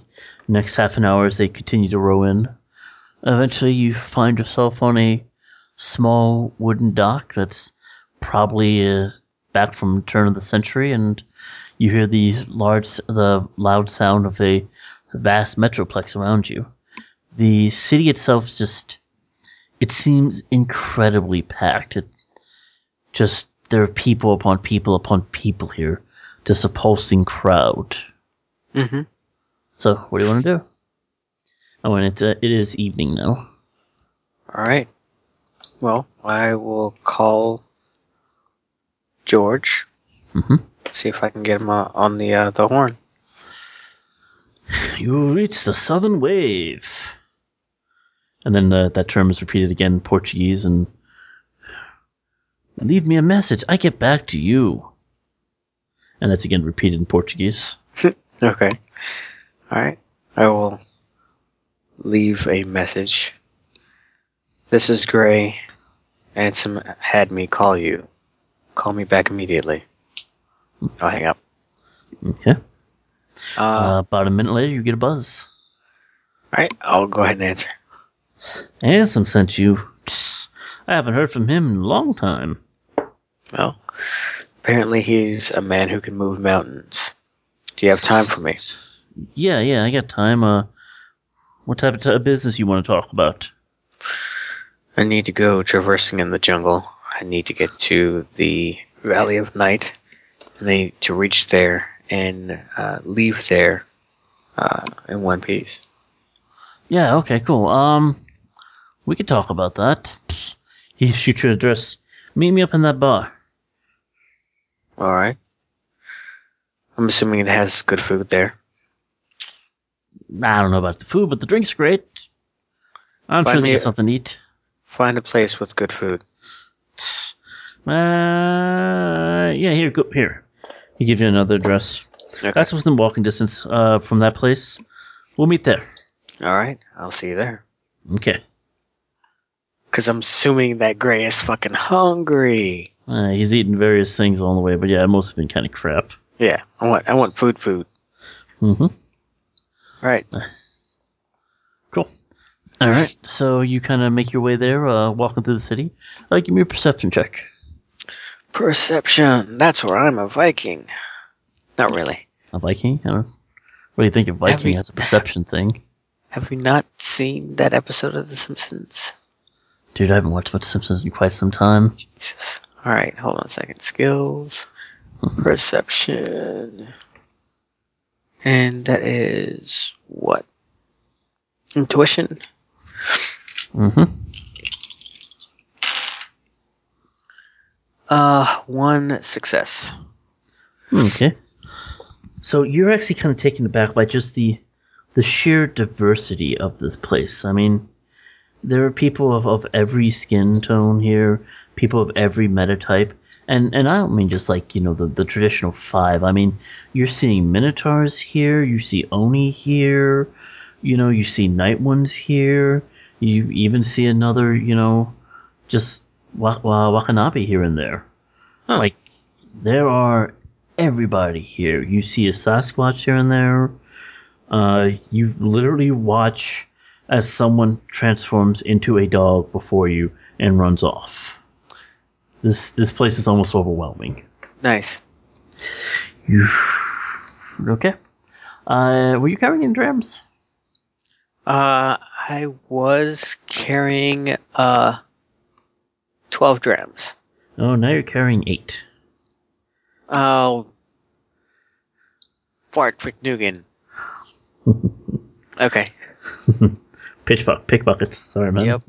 next half an hour as they continue to row in. Eventually, you find yourself on a small wooden dock that's probably uh, back from turn of the century, and you hear the large, the loud sound of a vast metroplex around you. The city itself is just, it seems incredibly packed. It just there are people upon people upon people here, just a pulsing crowd. Mm-hmm. So, what do you want to do? Oh, and it's uh, it is evening now. All right. Well, I will call George. Mhm. See if I can get him uh, on the uh, the horn. You reach the southern wave. And then uh, that term is repeated again in Portuguese and leave me a message. I get back to you. And that's again repeated in Portuguese. Okay. All right. I will leave a message. This is Gray. Ansem had me call you. Call me back immediately. I'll hang up. Okay. Uh, Uh, about a minute later, you get a buzz. all right. I'll go ahead and answer. Ansem sent you. I haven't heard from him in a long time. Well, apparently he's a man who can move mountains. Do you have time for me? Yeah, yeah, I got time. Uh, what type of t- business you want to talk about? I need to go traversing in the jungle. I need to get to the Valley of Night. I need to reach there and uh, leave there uh, in one piece. Yeah, okay, cool. Um, we could talk about that. He shoots your address. Meet me up in that bar. All right. I'm assuming it has good food there. I don't know about the food, but the drink's great. I'm Find sure they get something to eat. Find a place with good food. Uh, yeah, here, go here. He gives you another address. Okay. That's within walking distance uh, from that place. We'll meet there. All right. I'll see you there. Okay. Because I'm assuming that Gray is fucking hungry. Uh, he's eaten various things along the way, but yeah, it most have been kind of crap. Yeah. I want. I want food. Food. Mm-hmm. All right. Cool. All right, so you kind of make your way there, uh, walking through the city. Uh, give me a perception check. Perception. That's where I'm a Viking. Not really. A Viking? I don't know. What do you think of Viking as a perception thing? Have we not seen that episode of The Simpsons? Dude, I haven't watched much Simpsons in quite some time. Jesus. All right, hold on a second. Skills, perception, and that is what? Intuition. Mm-hmm. Uh, one success. Okay. So you're actually kind of taken aback by just the the sheer diversity of this place. I mean, there are people of, of every skin tone here, people of every meta type. And and I don't mean just like, you know, the, the traditional five. I mean, you're seeing Minotaurs here, you see Oni here, you know, you see Night Ones here, you even see another, you know, just wa- wa- Wakyambi here and there. Huh. Like, there are everybody here. You see a Sasquatch here and there. Uh, you literally watch as someone transforms into a dog before you and runs off. This this place is almost overwhelming. Nice. You okay? Uh, were you carrying in drams? Uh, I was carrying uh twelve drams. Oh, now you're carrying eight. Oh, Bart McNugan. okay. Pitch buck, pickbuckets. Sorry, man. Yep.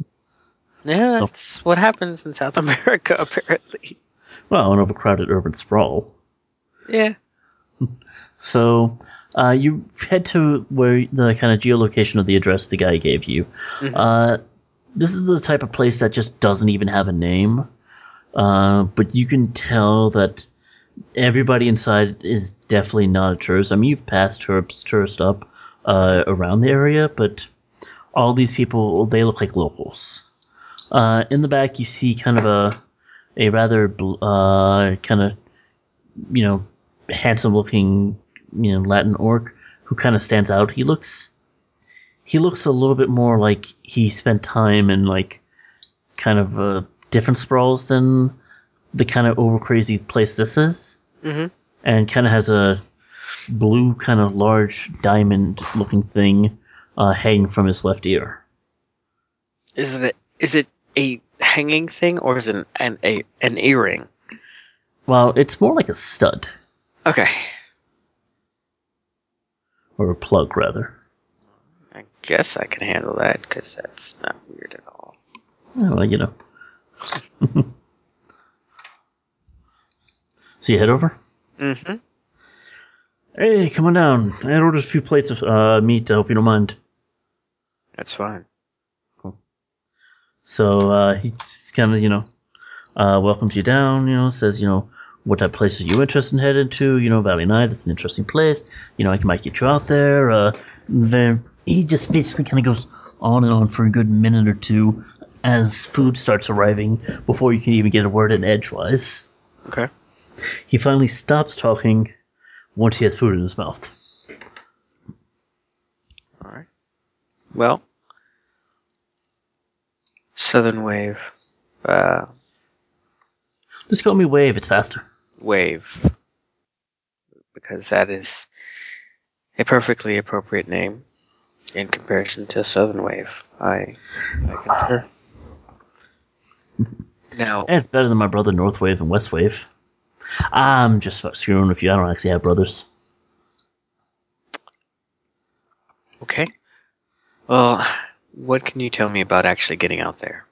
Yeah, So- that's what happens in South America, apparently. Well, an overcrowded urban sprawl. Yeah. So, uh, you head to where the kind of geolocation of the address the guy gave you. Uh, this is the type of place that just doesn't even have a name. Uh, but you can tell that everybody inside is definitely not a tourist. I mean, you've passed tourists, tourist up uh, around the area, but all these people, they look like locals. Uh, in the back, you see kind of a a rather uh, kind of you know handsome looking you know Latin orc who kind of stands out. He looks he looks a little bit more like he spent time in like kind of uh, different sprawls than the kind of over crazy place this is, Mhm. and kind of has a blue kind of large diamond looking thing uh, hanging from his left ear. Is it is it a hanging thing or is it an an, a, an earring? Well, it's more like a stud Okay. or a plug rather. Guess I can handle that because that's not weird at all. Well, you know. so you head over. Mm-hmm. Hey, come on down. I had ordered a few plates of uh, meat. I hope you don't mind. That's fine. Cool. So uh, he kind of, you know, uh, welcomes you down. You know, says, you know, what type of place are you interested in heading to? You know, Valley Night. It's an interesting place. You know, I might get you out there. Uh, then he just basically kind of goes on and on for a good minute or two as food starts arriving before you can even get a word in edgewise. Okay. He finally stops talking once he has food in his mouth. All right. Well, Southern Wave, uh, Just call me Wave. It's faster. Wave, because that is a perfectly appropriate name in comparison to Southern Wave. I, I concur. Now, And it's better than my brother North Wave and West Wave. I'm just screwing with you. I don't actually have brothers. okay. Well, what can you tell me about actually getting out there?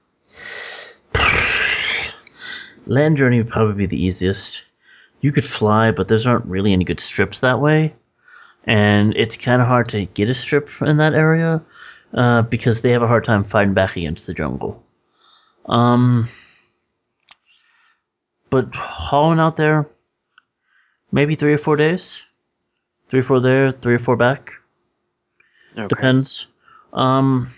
Land journey would probably be the easiest. You could fly, but there's aren't really any good strips that way. And it's kind of hard to get a strip in that area uh, because they have a hard time fighting back against the jungle. Um, but hauling out there, maybe three or four days. Three or four there, three or four back. Okay. Depends. Um,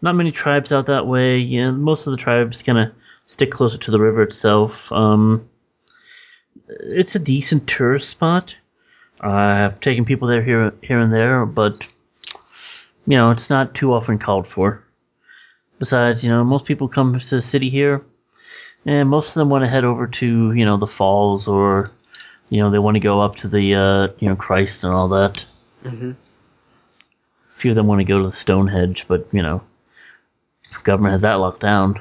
not many tribes out that way. Yeah, most of the tribes kind of stick closer to the river itself. Um, it's a decent tourist spot. I've taken people there here, here and there, but you know it's not too often called for. Besides, you know, most people come to the city here, and most of them want to head over to you know the falls or you know they want to go up to the uh, you know Christ and all that. hmm A few of them want to go to the Stonehenge, but you know, the government has that locked down.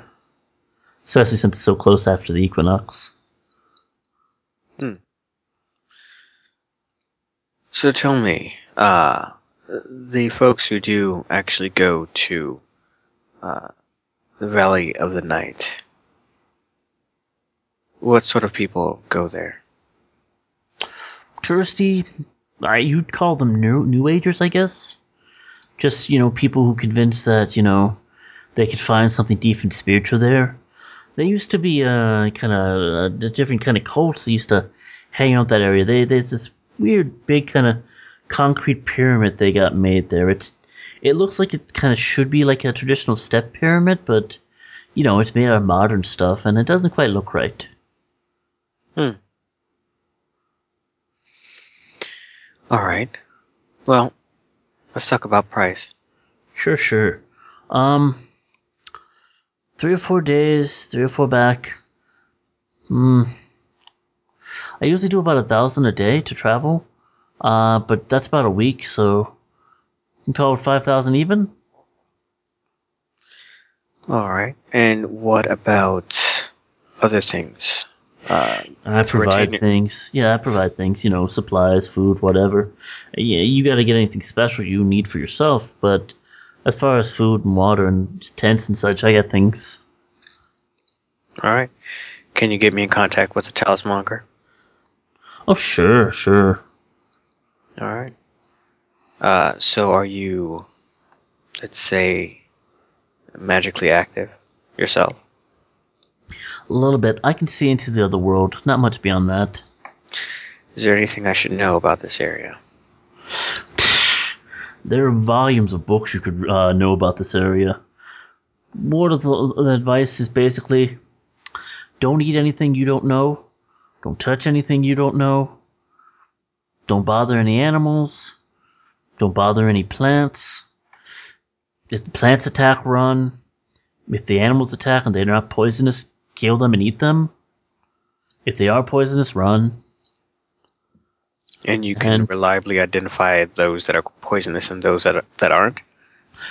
Especially since it's so close after the equinox. So tell me, uh, the folks who do actually go to uh, the Valley of the Night, what sort of people go there? Touristy, uh, you'd call them new New Agers, I guess. Just you know, people who convinced that you know they could find something deep and spiritual there. There used to be uh, kind of uh, different kind of cults that used to hang out that area. They, there's this weird big kind of concrete pyramid they got made there. It it looks like it kind of should be like a traditional step pyramid, but you know it's made out of modern stuff and it doesn't quite look right. Hmm. All right. Well, let's talk about price. Sure, sure. Um, three or four days, three or four back. Hmm. I usually do about a thousand a day to travel, uh, but that's about a week, so you can call it five thousand even. All right. And what about other things? Uh, I provide things. Yeah, I provide things. You know, supplies, food, whatever. Yeah, you got to get anything special you need for yourself. But as far as food and water and tents and such, I got things. all right. Can you get me in contact with the talismonger? Oh, sure, sure. All right. Uh, so are you, let's say, magically active yourself? A little bit. I can see into the other world. Not much beyond that. Is there anything I should know about this area? There are volumes of books you could uh, know about this area. Word of the, the advice is basically don't eat anything you don't know, don't touch anything you don't know, don't bother any animals, don't bother any plants. If the plants attack, run. If the animals attack and they're not poisonous, kill them and eat them. If they are poisonous, run. And you can And- reliably identify those that are poisonous and those that that aren't.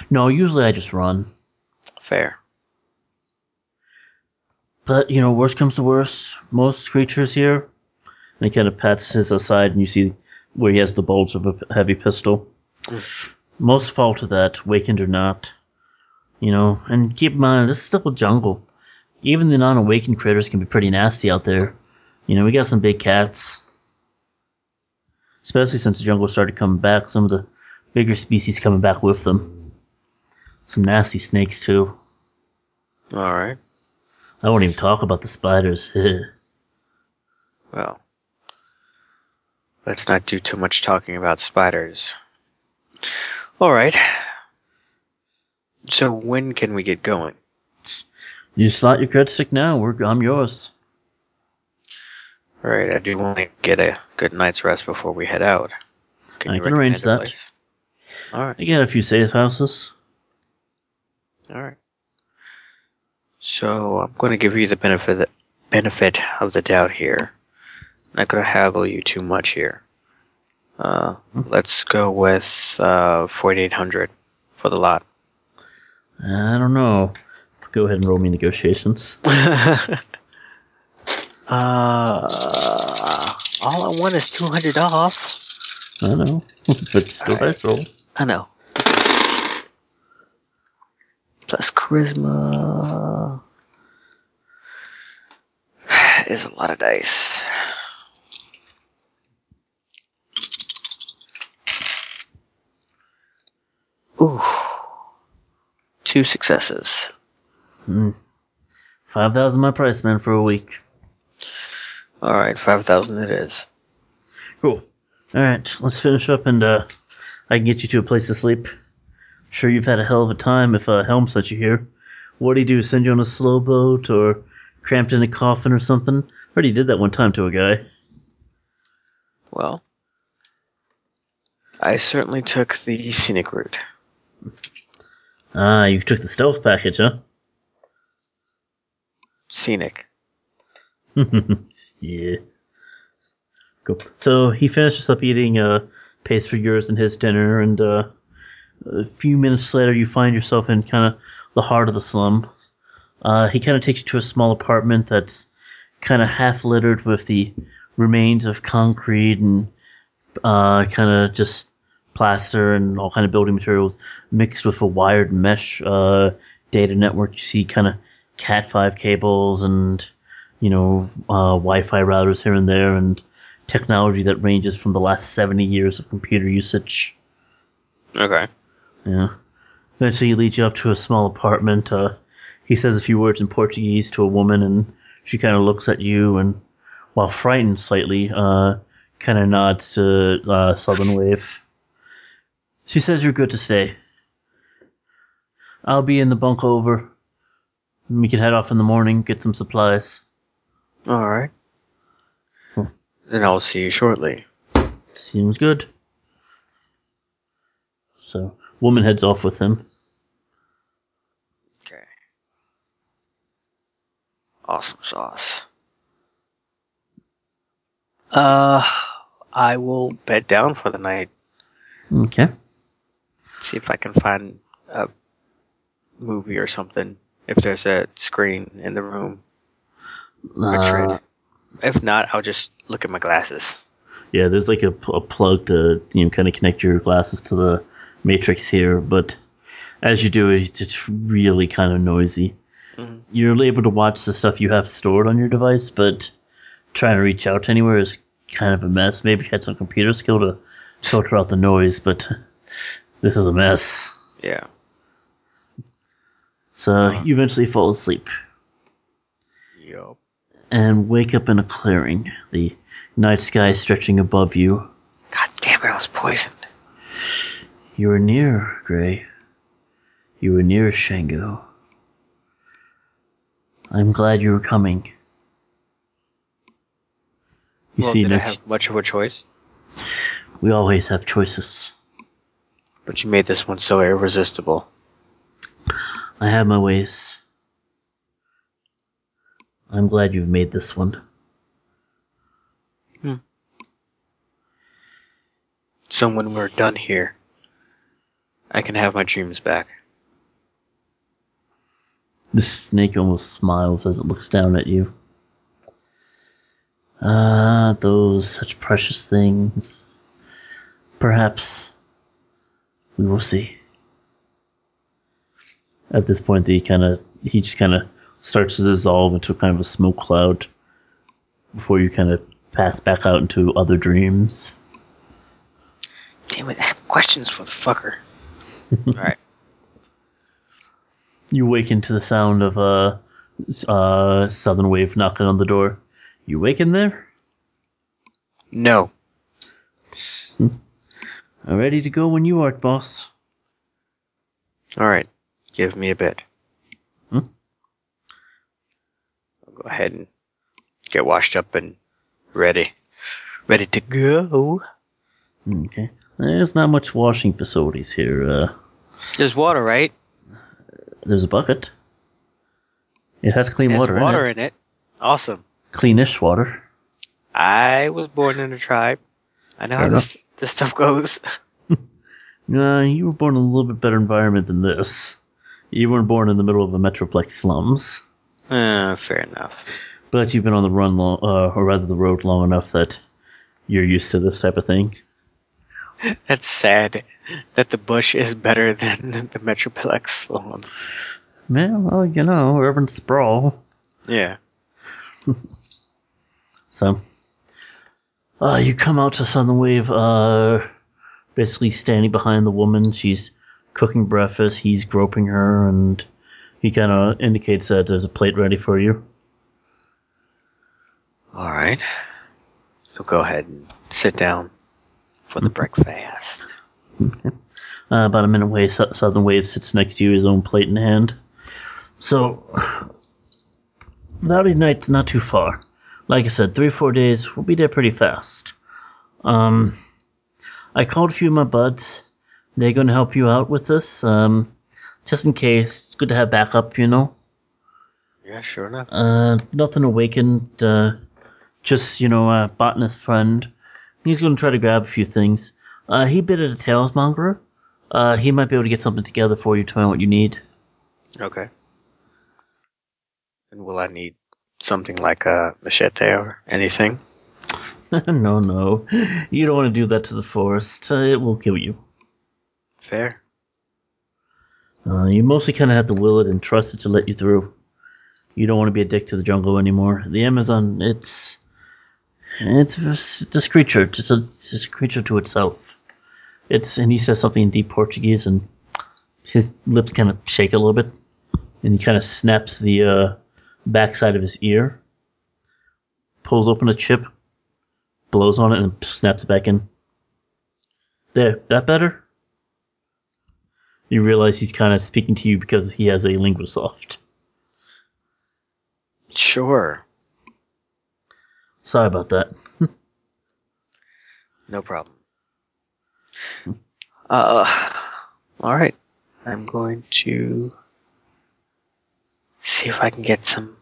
No, usually I just run. Fair. But, you know, worst comes to worst, most creatures here, and he kind of pats his aside, and you see where he has the bulge of a heavy pistol. Most fall to that, wakened or not. You know, and keep in mind, this is still a jungle. Even the non awakened critters can be pretty nasty out there. You know, we got some big cats. Especially since the jungle started coming back, some of the bigger species coming back with them. Some nasty snakes, too. All right. I won't even talk about the spiders. Well, let's not do too much talking about spiders. All right. So when can we get going? You slot your credit stick now. We're, I'm yours. All right. I do want to get a good night's rest before we head out. I can arrange that. All right. I got a few safe houses. All right. So I'm going to give you the benefit benefit of the doubt here. I'm not going to haggle you too much here. Uh, let's go with uh, 4800 for the lot. I don't know. Go ahead and roll me negotiations. uh, all I want is 200 off. I know, but still Alright. dice roll. I know. Plus charisma is a lot of dice. Ooh. Two successes. Hmm. Five thousand my price, man, for a week. Alright, 5,000 it is. Cool. All right, let's finish up, and uh, I can get you to a place to sleep. Sure, you've had a hell of a time if uh, Helm sent you here. What'd he do? Send you on a slow boat or cramped in a coffin or something? Already did that one time to a guy. Well, I certainly took the scenic route. Ah, you took the stealth package, huh? Scenic. yeah. Cool. So he finishes up eating, uh, pays for yours and his dinner, and uh, a few minutes later, you find yourself in kind of the heart of the slum. Uh, he kind of takes you to a small apartment that's kind of half littered with the remains of concrete and uh, kind of just plaster and all kind of building materials mixed with a wired mesh uh, data network. You see kind of Cat five cables and you know uh, Wi-Fi routers here and there and technology that ranges from the last 70 years of computer usage. Okay. Yeah. Eventually, he leads you up to a small apartment. Uh, he says a few words in Portuguese to a woman, and she kind of looks at you, and while frightened slightly, uh, kind of nods to uh, Southern Wave. She says you're good to stay. I'll be in the bunk over. We can head off in the morning, get some supplies. All right. Hmm. Then I'll see you shortly. Seems good. So, woman heads off with him. Okay. Awesome sauce. Uh, I will bed down for the night. Okay. See if I can find a movie or something. If there's a screen in the room. Uh. If not, I'll just look at my glasses. yeah, there's like a, a plug to you know kind of connect your glasses to the matrix here, but as you do it, it's really kind of noisy. Mhm. You're able to watch the stuff you have stored on your device, but trying to reach out anywhere is kind of a mess. Maybe you had some computer skill to filter out the noise, but this is a mess. Yeah. So you eventually fall asleep Yup. and wake up in a clearing. The night sky stretching above you. God damn it, I was poisoned. You were near, Gray. You were near Shango. I'm glad you were coming. You well, see, did I have much of a choice? we always have choices. But you made this one so irresistible. I have my ways. I'm glad you've made this one. Hmm. So when we're done here, I can have my dreams back. The snake almost smiles as it looks down at you. Ah, those such precious things. Perhaps we will see. At this point, he kind of he just kind of starts to dissolve into kind of a smoke cloud before you kind of pass back out into other dreams. Damn it, I have questions for the fucker. Alright. You awaken to the sound of a uh, uh, southern wave knocking on the door. You awaken there? No. I'm ready to go when you are, boss. Alright. Give me a bit. Hmm? I'll go ahead and get washed up and ready. Ready to go. Okay. There's not much washing facilities here. Uh, There's water, right? there's a bucket. It has clean There's water, water in it. in it. Awesome. Cleanish water. I was born in a tribe. I know Fair how this, this stuff goes. No, you were born in a little bit better environment than this. You weren't born in the middle of the Metroplex slums. Uh, fair enough. But you've been on the run long, uh, or rather the road long enough that you're used to this type of thing. That's sad that the bush is better than the Metroplex slums. Man, well, you know, urban sprawl. Yeah. So, uh, you come out to Southern Wave, uh, basically standing behind the woman. She's cooking breakfast. He's groping her, and he kind of indicates that there's a plate ready for you. Alright. So go ahead and sit down for the breakfast. Uh, about a minute away, Southern Wave sits next to you, his own plate in hand. So, Naughty Night's not too far. Like I said, three or four days, we'll be there pretty fast. Um, I called a few of my buds. They're going to help you out with this, um, just in case. It's good to have backup, you know. Yeah, sure enough. Uh, nothing awakened. Uh, just you know, a botanist friend. He's going to try to grab a few things. Uh, he bid at a talismonger. Uh, he might be able to get something together for you. to me what you need. Okay. And will I need something like a machete or anything? no, no, you don't want to do that to the forest. Uh, it will kill you. Fair. Uh, you mostly kind of have to will it and trust it to let you through. You don't want to be a dick to the jungle anymore. The Amazon, it's it's just creature, just a, just a creature to itself. It's and he says something in deep Portuguese, and his lips kind of shake a little bit, and he kind of snaps the uh, backside of his ear, pulls open a chip, blows on it, and snaps it back in. There, that better? You realize he's kind of speaking to you because he has a linguasoft. Sure. Sorry about that. No problem. Uh, alright. I'm going to see if I can get some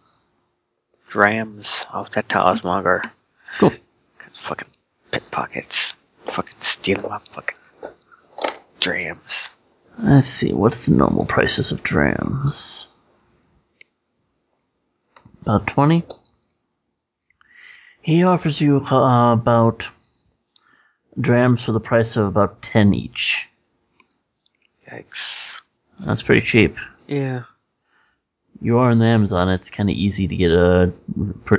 drams off that Talismonger. Cool. Fucking pickpockets. Fucking steal my fucking drams. Let's see, what's the normal prices of drams? About 20? He offers you uh, about drams for the price of about 10 each. Yikes. That's pretty cheap. Yeah. You are on the Amazon, it's kind of easy to get uh,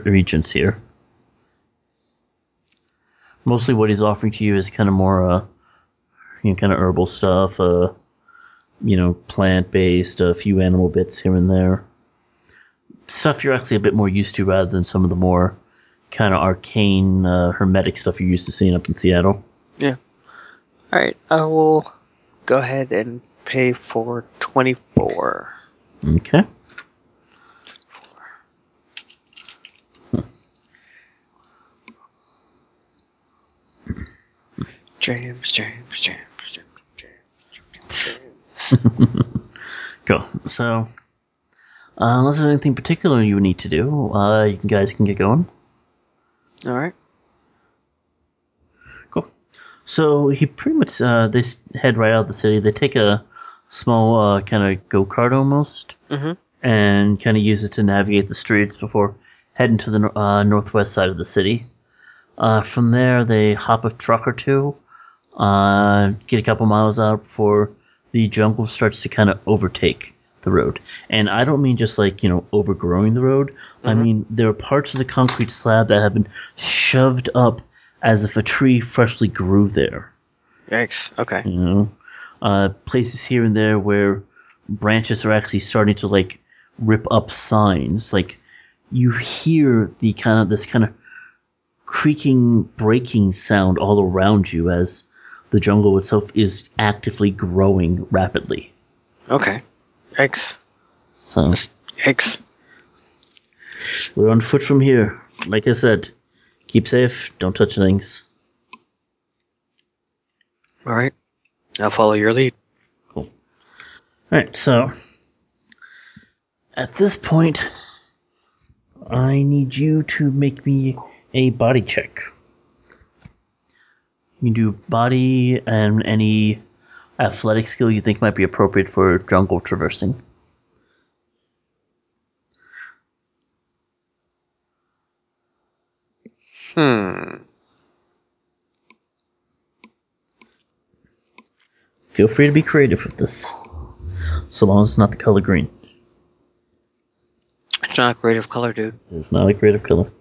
regions here. Mostly what he's offering to you is kind of more, uh, you know, kind of herbal stuff, uh, you know, plant based, a few animal bits here and there. Stuff you're actually a bit more used to rather than some of the more kind of arcane, uh, hermetic stuff you're used to seeing up in Seattle. Yeah. Alright, I will go ahead and pay for 24. Okay. James, James, James, James, James, James. Cool. So, uh, unless there's anything particular you need to do, uh, you guys can get going. Alright. Cool. So he pretty much uh, they head right out of the city. They take a small uh, kind of go kart almost, Mhm. and kind of use it to navigate the streets before heading to the uh, northwest side of the city. Uh, from there, they hop a truck or two, uh, get a couple miles out before the jungle starts to kind of overtake the road. And I don't mean just like, you know, overgrowing the road. I mean, there are parts of the concrete slab that have been shoved up as if a tree freshly grew there. Yikes. Okay. You know, uh, places here and there where branches are actually starting to like rip up signs. Like you hear the kind of this kind of creaking, breaking sound all around you as the jungle itself is actively growing rapidly. Okay. Yikes. So Yikes. we're on foot from here. Like I said, keep safe. Don't touch things. Alright. I'll follow your lead. Cool. All right, so at this point, I need you to make me a body check. You can do body and any athletic skill you think might be appropriate for jungle traversing. Hmm. Feel free to be creative with this, so long as it's not the color green. It's not a creative color, dude. It's not a creative color.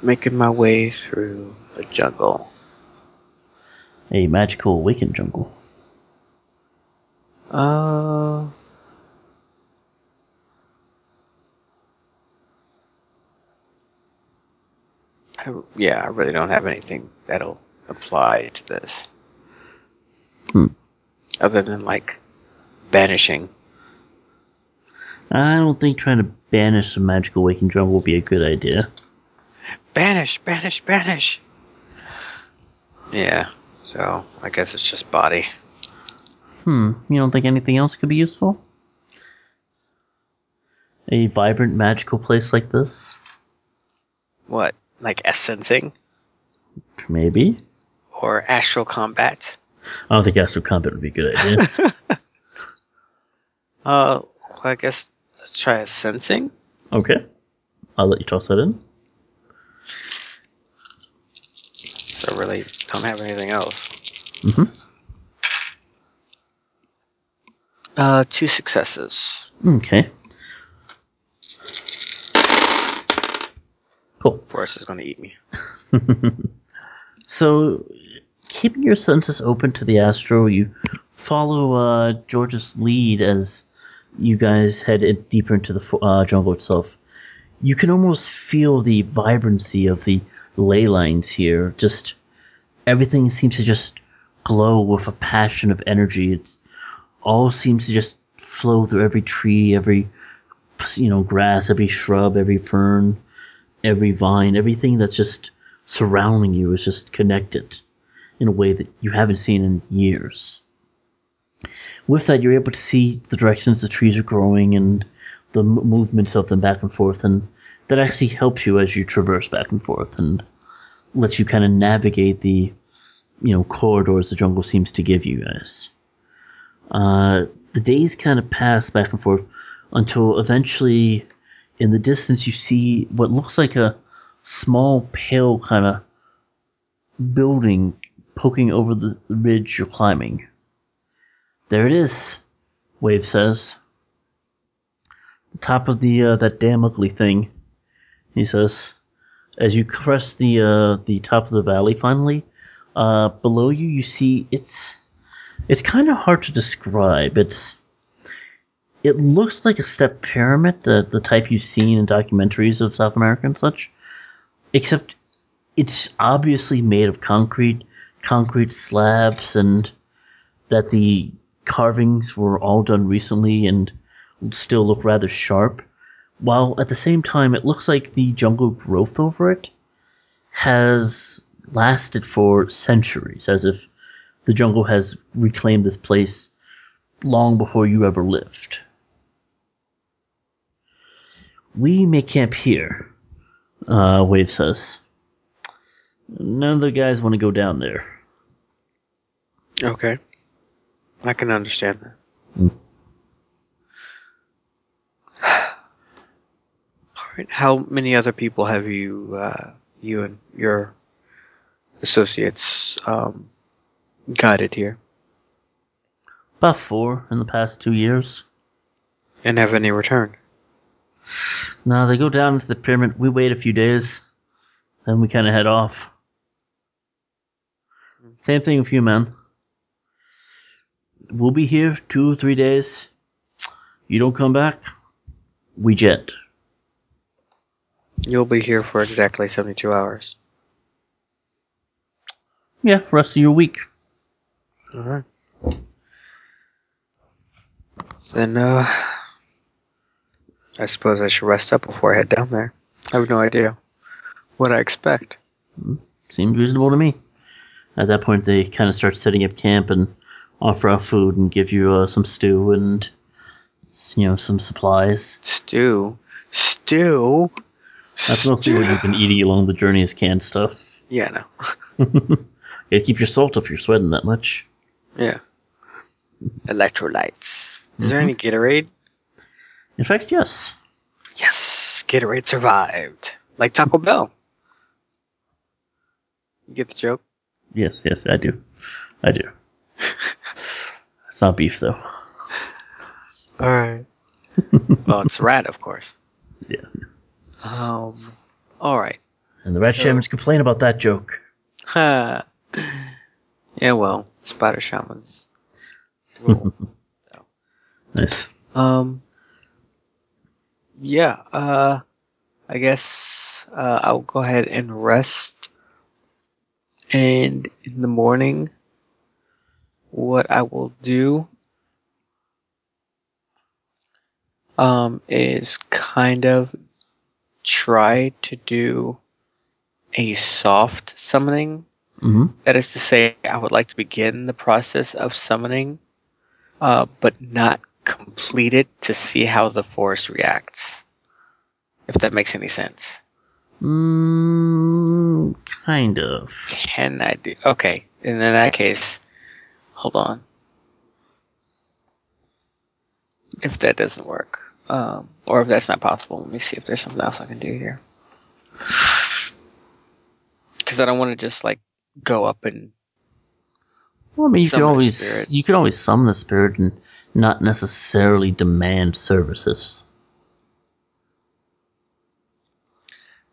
Making my way through a jungle. A magical awakened jungle. Uh. I, yeah, I really don't have anything that'll apply to this. Hmm. Other than like banishing. I don't think trying to banish a magical awakened jungle would be a good idea. Banish, banish, banish. Yeah, so I guess it's just body. Hmm, you don't think anything else could be useful? A vibrant magical place like this? What? Like assensing Maybe. or astral combat? I don't think astral combat would be a good idea. Uh, well, I guess let's try sensing. okay. I'll let you toss that in. Really, don't have anything else. Mm-hmm. Uh, two successes. Okay. Cool. Forest is going to eat me. So, keeping your senses open to the astro, you follow uh, George's lead as you guys head in deeper into the uh, jungle itself. You can almost feel the vibrancy of the ley lines here. Just everything seems to just glow with a passion of energy. It's all seems to just flow through every tree, every you know grass, every shrub, every fern, every vine, everything that's just surrounding you is just connected in a way that you haven't seen in years. with that, you're able to see the directions the trees are growing and the movements of them back and forth, and that actually helps you as you traverse back and forth and lets you kind of navigate the you know corridors the jungle seems to give you guys. Uh, the days kind of pass back and forth until eventually, in the distance, you see what looks like a small, pale kind of building poking over the ridge you're climbing. There it is, Wave says. The top of the uh, that damn ugly thing, he says. As you crest the uh, the top of the valley, finally, uh, below you you see it's it's kind of hard to describe. It's it looks like a step pyramid, the the type you've seen in documentaries of South America and such, except it's obviously made of concrete, concrete slabs, and that the carvings were all done recently and still look rather sharp. While at the same time, it looks like the jungle growth over it has lasted for centuries, as if the jungle has reclaimed this place long before you ever lived. We may camp here, uh, Wave says. None of the guys want to go down there. Okay. I can understand that. Mm. All right. How many other people have you, uh, you and your associates, um, guided here? About four in the past two years. And have any returned? No, they go down to the pyramid. We wait a few days, then we kind of head off. Same thing with you, man. We'll be here two or three days. You don't come back, we jet. You'll be here for exactly 72 hours. Yeah, rest of your week. Alright. Then, uh, I suppose I should rest up before I head down there. I have no idea what I expect. Seems reasonable to me. At that point, they kind of start setting up camp and offer out food and give you uh, some stew and you know some supplies. Stew? Stew? That's mostly what you've been eating along the journey is canned stuff. Yeah, no. Gotta keep your salt up. You're sweating that much. Yeah. Electrolytes. Is there any Gatorade? In fact, yes. Yes, Gatorade survived. Like Taco Bell. You get the joke? Yes, yes, I do. I do. it's not beef though. Alright. well, it's rat, of course. Yeah. Um, alright. And the rat So- shamans complain about that joke. Ha. yeah, well, spider shamans. Rule. Nice. um, yeah, uh, I guess, uh, I'll go ahead and rest. And in the morning, what I will do, um, is kind of try to do a soft summoning hmm That is to say, I would like to begin the process of summoning, uh, but not complete it to see how the forest reacts. If that makes any sense. Mm, kind of. Can I do? Okay, and in that case, hold on. If that doesn't work, um, or if that's not possible, let me see if there's something else I can do here. Because I don't want to just like go up and Well, I mean, you could always you could always summon the spirit and not necessarily demand services.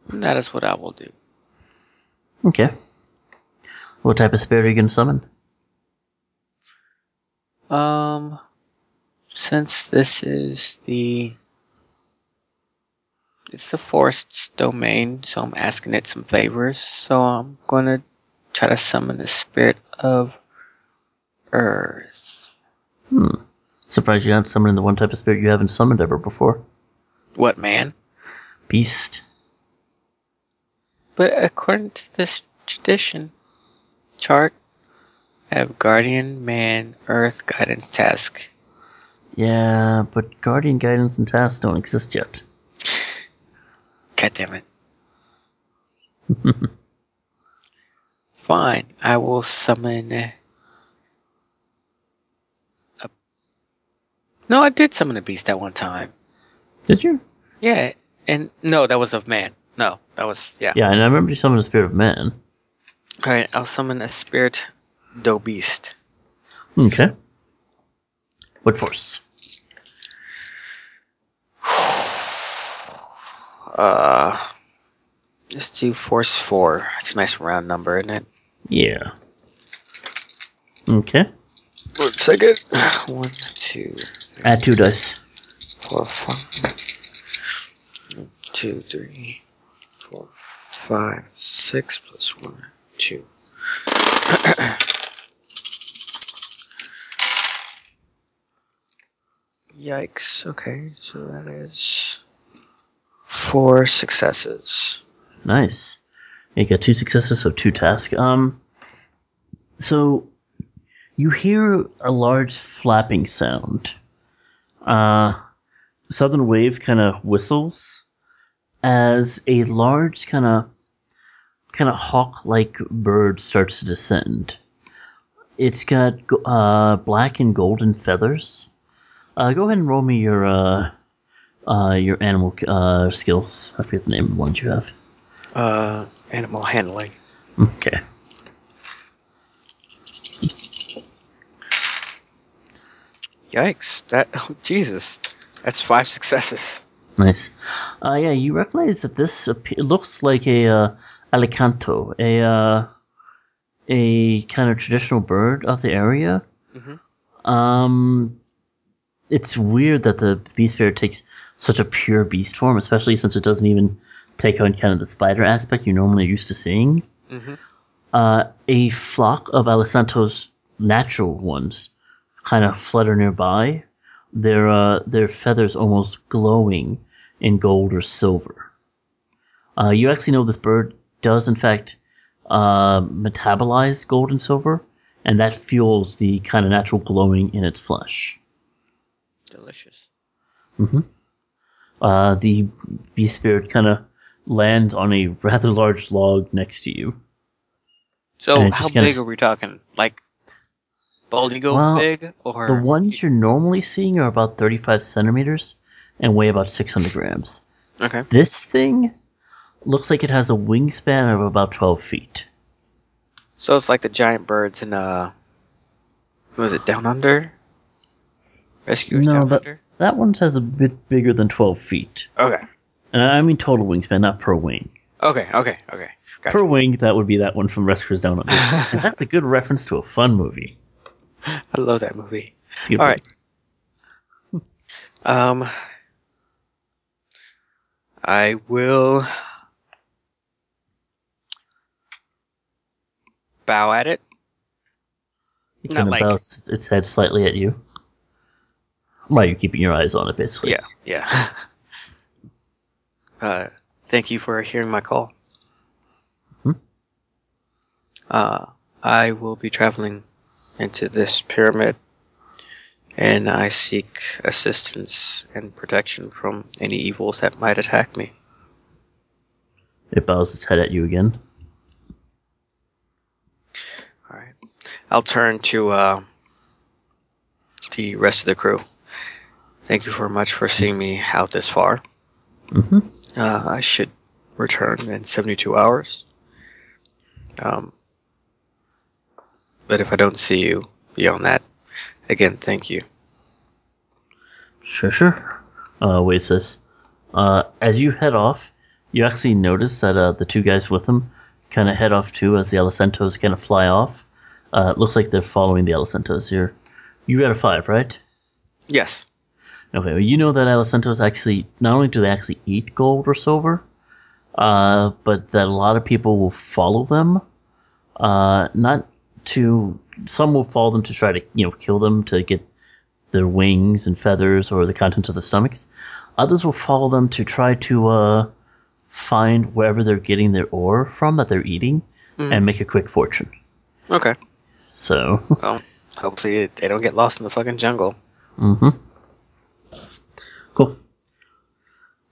that is what I will do. Okay. What type of spirit are you gonna summon? Um, since this is the it's the forest's domain, so I'm asking it some favors. So I'm gonna try to summon the spirit of Earth. Hmm. Surprised you're not summoning the one type of spirit you haven't summoned ever before. What man? Beast. But according to this tradition chart, I have Guardian, Man, Earth, Guidance, Task. Yeah, but Guardian Guidance and Tasks don't exist yet. God damn it. Fine, I will summon. A... No, I did summon a beast at one time. Did you? Yeah, and no, that was of man. No, that was yeah. Yeah, and I remember you summoned a Spirit of Man. All right, I'll summon a spirit do beast. Okay. What force? Uh, let's do force four. It's a nice round number, isn't it? Yeah. Okay. One second. One, two, Add two dice. four, five. One, two, three, four, five, six plus one, two. Yikes. Okay, so that is four successes. Nice. You got two successes, so two tasks. Um, so you hear a large flapping sound. Uh, Southern Wave kind of whistles as a large kind of kind of hawk-like bird starts to descend. It's got go- uh, black and golden feathers. Uh, go ahead and roll me your uh, uh, your animal uh, skills. I forget the name of the ones you have. Animal handling. Okay. Yikes! That oh, Jesus, that's five successes. Nice. Uh, yeah, you recognize that this it looks like a uh, alicanto, a uh, a kind of traditional bird of the area. Mhm. Um, it's weird that the beast spirit takes such a pure beast form, especially since it doesn't even take on kind of the spider aspect you're normally used to seeing. Mhm. Uh, a flock of alicantos, natural ones, kind of flutter nearby their uh, their feathers almost glowing in gold or silver. Uh, you actually know this bird does in fact uh, metabolize gold and silver, and that fuels the kind of natural glowing in its flesh. Delicious. Uh, the beast spirit kind of lands on a rather large log next to you. So, how big s- are we talking? Like, bald eagle Well, big, or The ones you're normally seeing are about 35 centimeters and weigh about 600 grams. okay? This thing looks like it has a wingspan of about 12 feet. So it's like the giant birds in uh, was it Down Under? Rescuers No, Down that, Under. that one has a bit bigger than 12 feet. Okay, And I mean total wingspan, not per wing. okay, okay, okay. Gotcha. Per wing, that would be that one from Rescuers Down Under. that's a good reference to a fun movie. I love that movie. It's a good All right. Um, I will bow at it. It not kind of like- bows its head slightly at you. While you're keeping your eyes on it, basically. Yeah, yeah. uh, thank you for hearing my call. Hmm? Uh, I will be traveling into this pyramid, and I seek assistance and protection from any evils that might attack me. It bows its head at you again. All right. I'll turn to uh, the rest of the crew. Thank you very much for seeing me out this far. hmm Uh, I should return in 72 hours. Um, but if I don't see you beyond that, again, thank you. Sure, sure. Uh, Wade says, uh, as you head off, you actually notice that uh, the two guys with him kind of head off too as the Alicantos kind of fly off. Uh, it looks like they're following the Alicantos here. You got a five, right? Yes. Okay, well, you know that Alicantos actually, not only do they actually eat gold or silver, uh, but that a lot of people will follow them. Uh, not to, some will follow them to try to, you know, kill them to get their wings and feathers or the contents of their stomachs. Others will follow them to try to, uh, find wherever they're getting their ore from that they're eating and make a quick fortune. Okay. So, Well, hopefully they don't get lost in the fucking jungle. mm-hmm. Cool.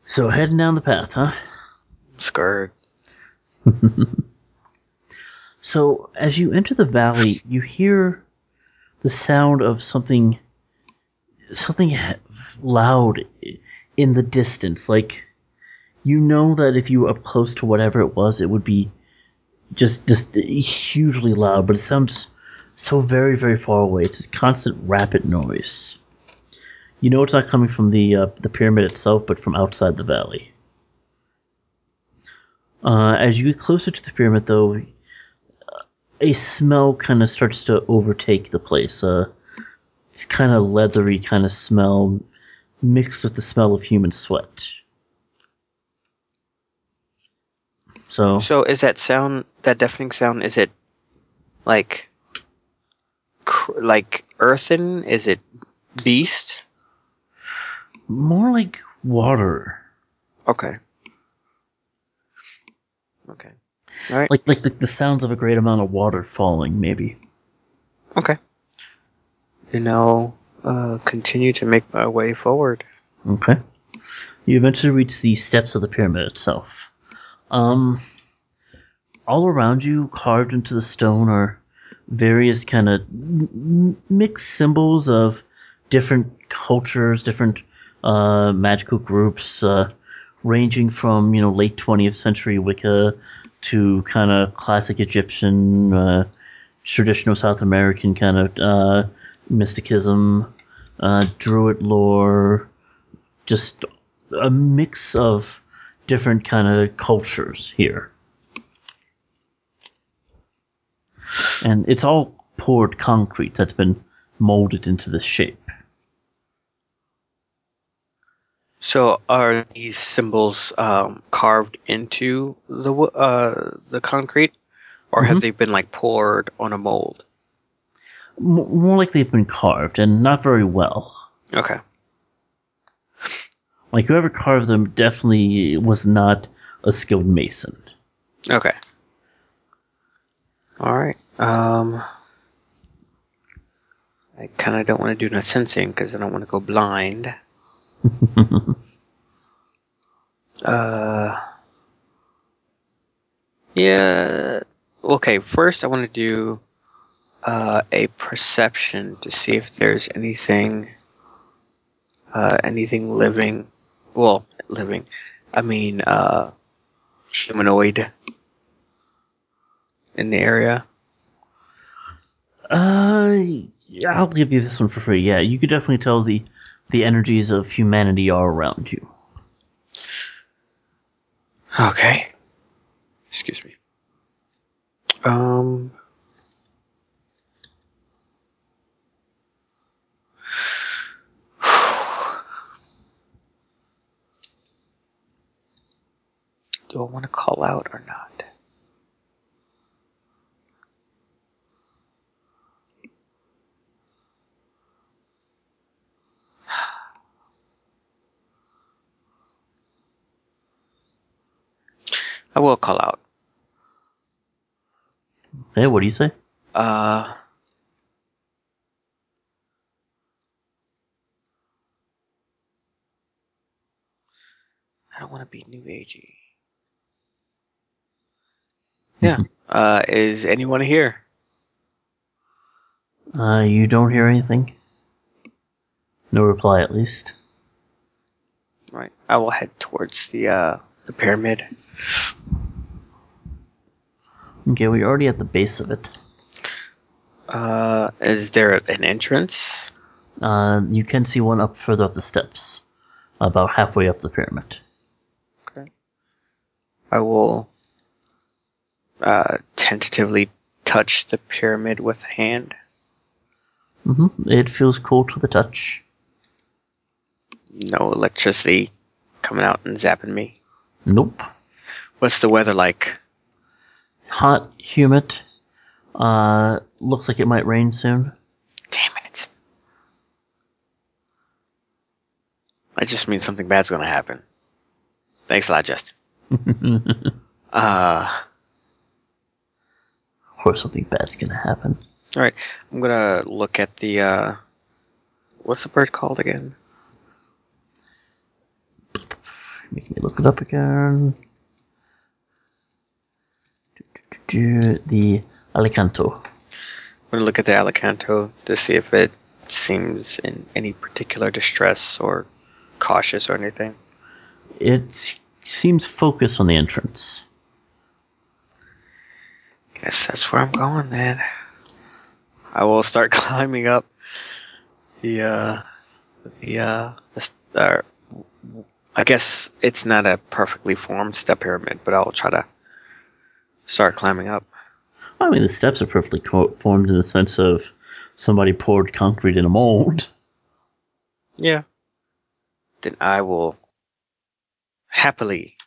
So heading down the path, huh? Skirt. So as you enter the valley, you hear the sound of something, something loud in the distance. Like you know that if you were up close to whatever it was, it would be just just hugely loud. But it sounds so very very far away. It's this constant rapid noise. You know it's not coming from the uh, the pyramid itself, but from outside the valley. Uh, as you get closer to the pyramid, though, a smell kind of starts to overtake the place. Uh, it's kind of leathery kind of smell mixed with the smell of human sweat. So, So is that sound, that deafening sound, is it like, cr- like earthen? Is it beast? More like water. Okay. Okay. All right. Like like the, the sounds of a great amount of water falling, maybe. Okay. And I'll uh, continue to make my way forward. Okay. You eventually reach the steps of the pyramid itself. Um, all around you, carved into the stone, are various kind of m- mixed symbols of different cultures, different magical groups, uh, ranging from you know late 20th century Wicca to kind of classic Egyptian, uh, traditional South American kind of uh, mysticism, uh, Druid lore, just a mix of different kind of cultures here. And it's all poured concrete that's been molded into this shape. So are these symbols um, carved into the uh, the concrete, or have Mhm. they been like poured on a mold? M- more like they've been carved, and not very well. Okay. Like whoever carved them definitely was not a skilled mason. Okay. All right. Um, I kind of don't want to do no sensing because I don't want to go blind. uh, yeah. Okay. First, I want to do uh, a perception to see if there's anything, uh, anything living. Well, living. I mean, uh, humanoid in the area. Uh, yeah, I'll give you this one for free. Yeah, you could definitely tell the the energies of humanity are around you. Okay. Excuse me. Um. Do I want to call out or not? I will call out. Hey, what do you say? Uh. I don't want to be new agey. Yeah. uh, is anyone here? Uh, you don't hear anything. No reply, at least. Right. I will head towards the uh the pyramid. Okay, we're already at the base of it. Uh, is there an entrance? Uh, you can see one up further up the steps, about halfway up the pyramid. Okay. I will uh tentatively touch the pyramid with hand. hmm It feels cool to the touch. No electricity coming out and zapping me. Nope. What's the weather like? Hot, humid. Uh, looks like it might rain soon. Damn it. I just mean something bad's gonna happen. Thanks a lot, Justin. Uh, Of course, something bad's gonna happen. All right, I'm gonna look at the. Uh, what's the bird called again? Making me look it up again. Do the Alicanto. I'm gonna look at the Alicanto to see if it seems in any particular distress or cautious or anything. It seems focused on the entrance. Guess that's where I'm going then. I will start climbing up the uh the uh the uh, I guess it's not a perfectly formed step pyramid, but I'll try to start climbing up. I mean, the steps are perfectly co- formed in the sense of somebody poured concrete in a mold. Yeah. Then I will happily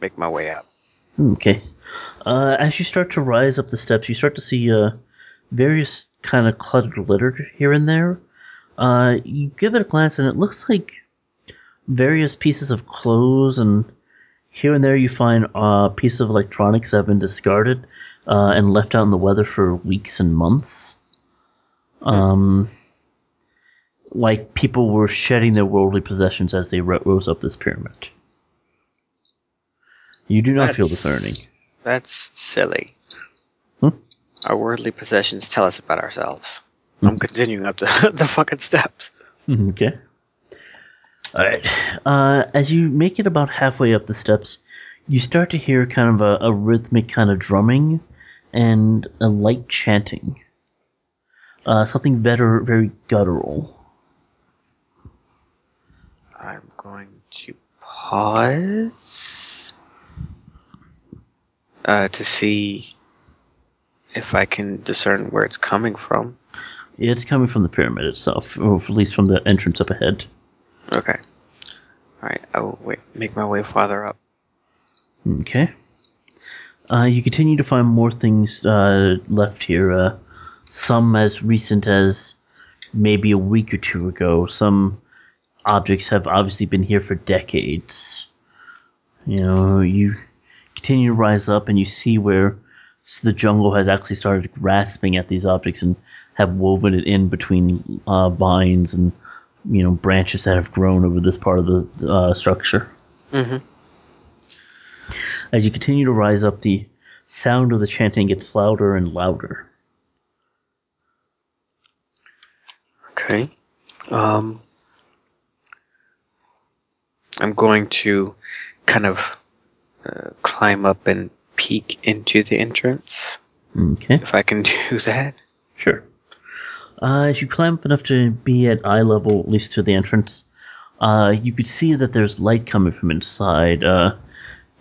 make my way up. Okay. Uh, as you start to rise up the steps, you start to see uh, various kind of cluttered litter here and there. Uh, you give it a glance, and it looks like various pieces of clothes, and here and there you find uh, pieces of electronics that have been discarded uh, and left out in the weather for weeks and months. Um, like people were shedding their worldly possessions as they ro- rose up this pyramid. You do not feel That's- discerning. That's silly. Hmm? Our worldly possessions tell us about ourselves. I'm continuing up the, the fucking steps. Okay. All right. Uh, as you make it about halfway up the steps, you start to hear kind of a, a rhythmic kind of drumming and a light chanting. Uh, something better, very guttural. I'm going to pause uh, to see if I can discern where it's coming from. It's coming from the pyramid itself, or at least from the entrance up ahead. Okay. All right. I will wait, make my way farther up. Okay. Uh, you continue to find more things uh, left here. Uh, some as recent as maybe a week or two ago. Some objects have obviously been here for decades. You know, you continue to rise up and you see where the jungle has actually started grasping at these objects and have woven it in between uh, vines and you know branches that have grown over this part of the uh, structure. Mm-hmm. As you continue to rise up, the sound of the chanting gets louder and louder. Okay. Um, I'm going to kind of uh, climb up and peek into the entrance, Okay, if I can do that. sure. Uh, as you climb up enough to be at eye level, at least to the entrance, uh, you could see that there's light coming from inside. Uh,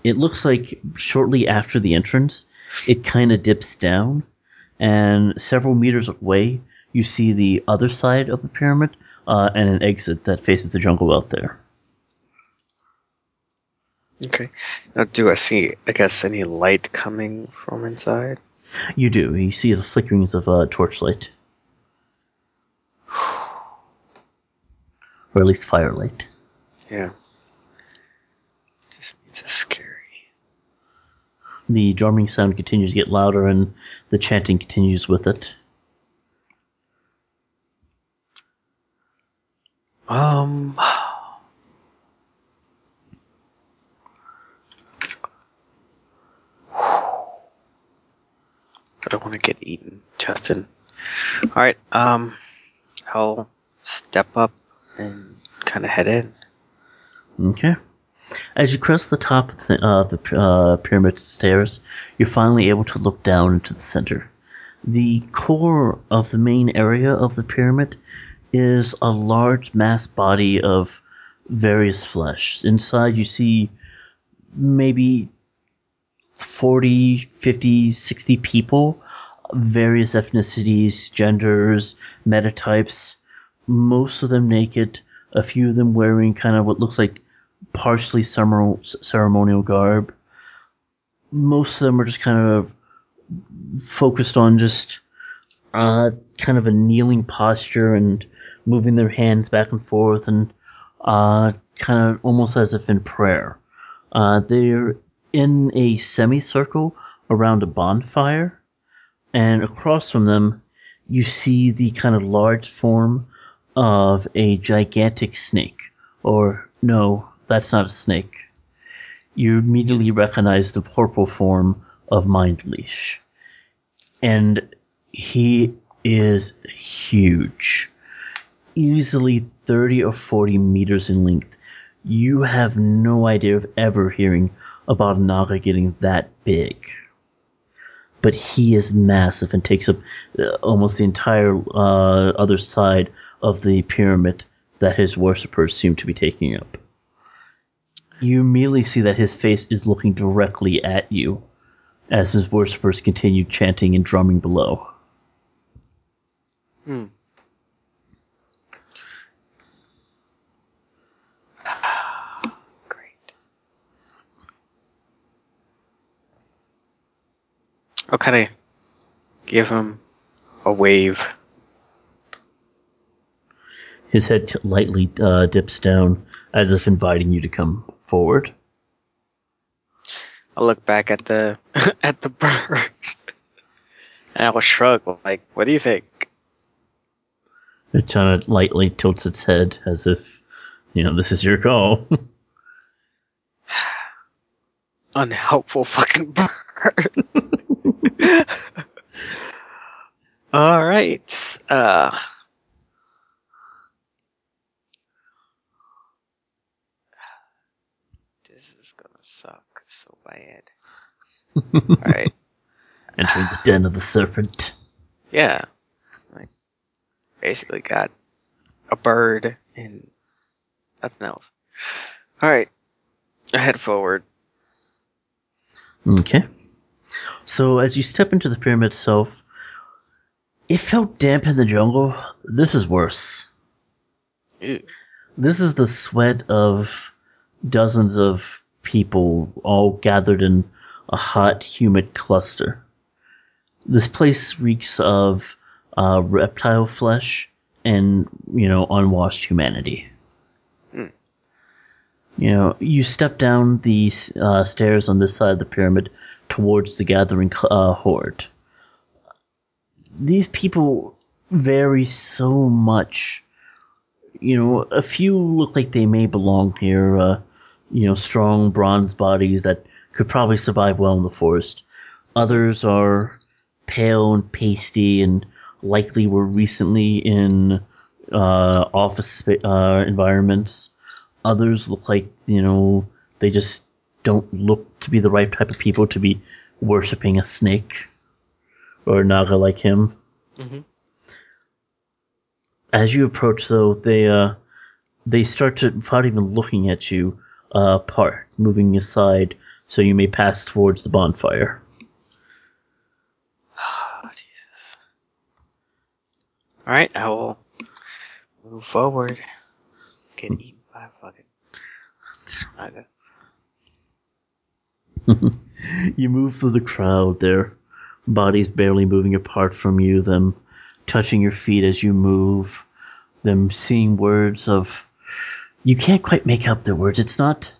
it looks like shortly after the entrance, it kind of dips down, and several meters away, you see the other side of the pyramid uh, and an exit that faces the jungle out there. Okay. Now, do I see, I guess, any light coming from inside? You do. You see the flickerings of uh, torchlight. Or at least firelight. Yeah. Just means it's scary. The drumming sound continues to get louder and the chanting continues with it. Um. I don't want to get eaten, Justin. All right. Um, I'll step up and kind of head in. Okay. As you cross the top of the, uh, the uh, pyramid stairs, you're finally able to look down into the center. The core of the main area of the pyramid is a large mass body of various flesh. Inside, you see maybe 40, 50, 60 people, various ethnicities, genders, metatypes, most of them naked, a few of them wearing kind of what looks like partially ceremonial, garb. Most of them are just kind of focused on just uh, kind of a kneeling posture and moving their hands back and forth and uh, kind of almost as if in prayer. Uh, they're in a semicircle around a bonfire. and across from them, you see the kind of large form of a gigantic snake. Or, no, that's not a snake. You immediately recognize the purple form of Mind Leash. And he is huge. Easily 30 or 40 meters in length. You have no idea of ever hearing about Naga getting that big but he is massive and takes up uh, almost the entire uh, other side of the pyramid that his worshippers seem to be taking up. You immediately see that his face is looking directly at you as his worshippers continue chanting and drumming below. Hmm. Great. I'll kind of give him a wave. His head lightly uh, dips down as if inviting you to come forward. I'll look back at the at the bird, and I will shrug like, "What do you think?" It kind of lightly tilts its head as if, you know, this is your call. Unhelpful fucking bird. All right. Uh, this is gonna suck so bad. All right. Entering the den of the serpent. Yeah. Like, basically got a bird and nothing else. All right. I head forward. Okay. So as you step into the pyramid itself, it felt damp in the jungle. This is worse. Ew. This is the sweat of dozens of people all gathered in a hot, humid cluster. This place reeks of uh, reptile flesh and, you know, unwashed humanity. Hmm. You know, you step down the uh, stairs on this side of the pyramid towards the gathering uh, horde. These people vary so much. You know, a few look like they may belong here. Uh, you know, strong bronze bodies that could probably survive well in the forest. Others are pale and pasty and likely were recently in uh, office uh, environments. Others look like, you know, they just don't look to be the right type of people to be worshipping a snake or a naga like him. Mhm. As you approach, though, they uh, they start to, without even looking at you, uh, part, moving aside so you may pass towards the bonfire. Oh, Jesus. All right, I will move forward. Get hmm. eaten by a fucking. You move through the crowd, their bodies barely moving apart from you, them touching your feet as you move, them seeing words of. You can't quite make out the words. It's not.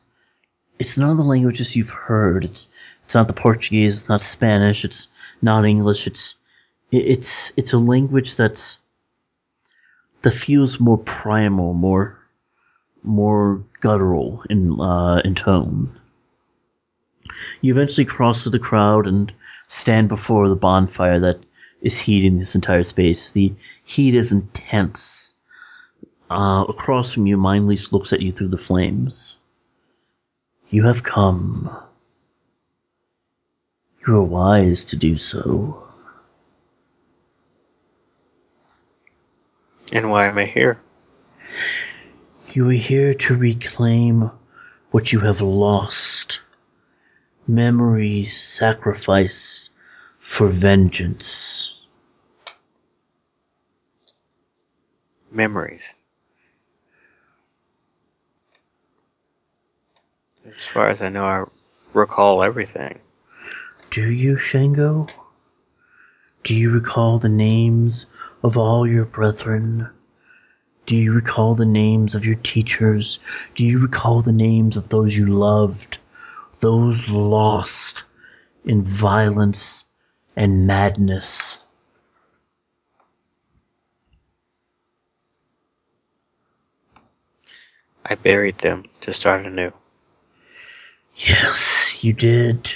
It's none of the languages you've heard. It's it's not the Portuguese. It's not Spanish. It's not English. It's it- it's it's a language that's that feels more primal, more more guttural in uh, in tone. You eventually cross through the crowd and stand before the bonfire that is heating this entire space. The heat is intense. Uh, across from you, Mindleash looks at you through the flames. You have come. You are wise to do so. And why am I here? You are here to reclaim what you have lost. Memories sacrifice for vengeance. Memories. As far as I know, I recall everything. Do you, Shango? Do you recall the names of all your brethren? Do you recall the names of your teachers? Do you recall the names of those you loved? Those lost in violence and madness. I buried them to start anew. Yes, you did.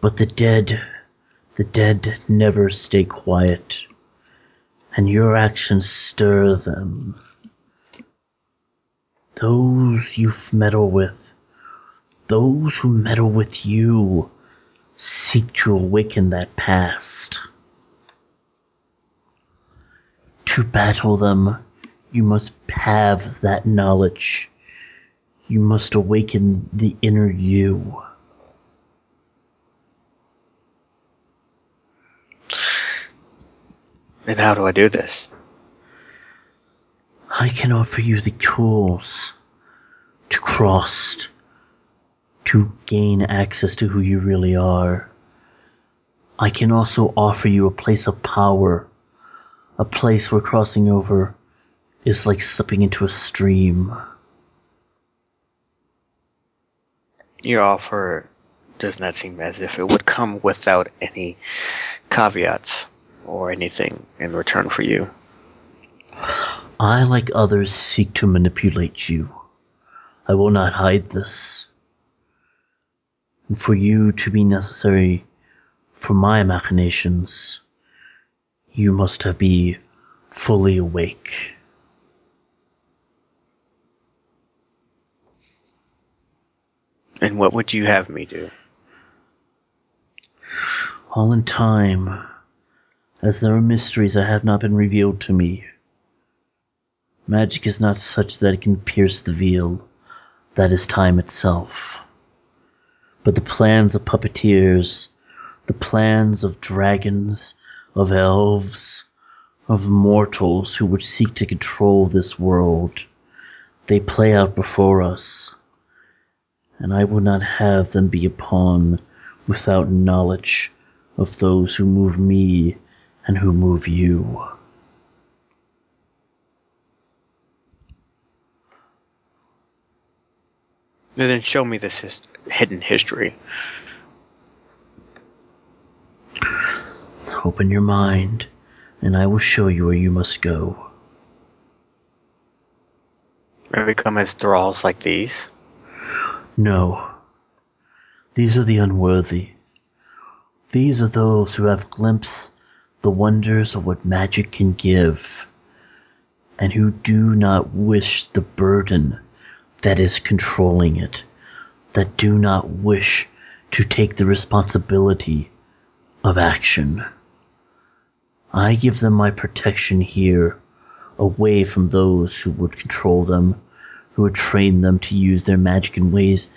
But the dead, the dead never stay quiet, and your actions stir them. Those you've meddle with, those who meddle with you, seek to awaken that past. To battle them, you must have that knowledge. You must awaken the inner you. And how do I do this? I can offer you the tools to cross, to gain access to who you really are. I can also offer you a place of power, a place where crossing over is like slipping into a stream. Your offer does not seem as if it would come without any caveats or anything in return for you. I, like others, seek to manipulate you. I will not hide this. And for you to be necessary for my machinations, you must be fully awake. And what would you have me do? All in time, as there are mysteries that have not been revealed to me. Magic is not such that it can pierce the veil that is time itself. But the plans of puppeteers, the plans of dragons, of elves, of mortals who would seek to control this world, they play out before us. And I would not have them be a pawn without knowledge of those who move me and who move you. And then show me this his- hidden history. Open your mind, and I will show you where you must go. May we come as thralls like these? No. These are the unworthy. These are those who have glimpsed the wonders of what magic can give, and who do not wish the burden that is controlling it, that do not wish to take the responsibility of action. I give them my protection here, away from those who would control them, who would train them to use their magic in ways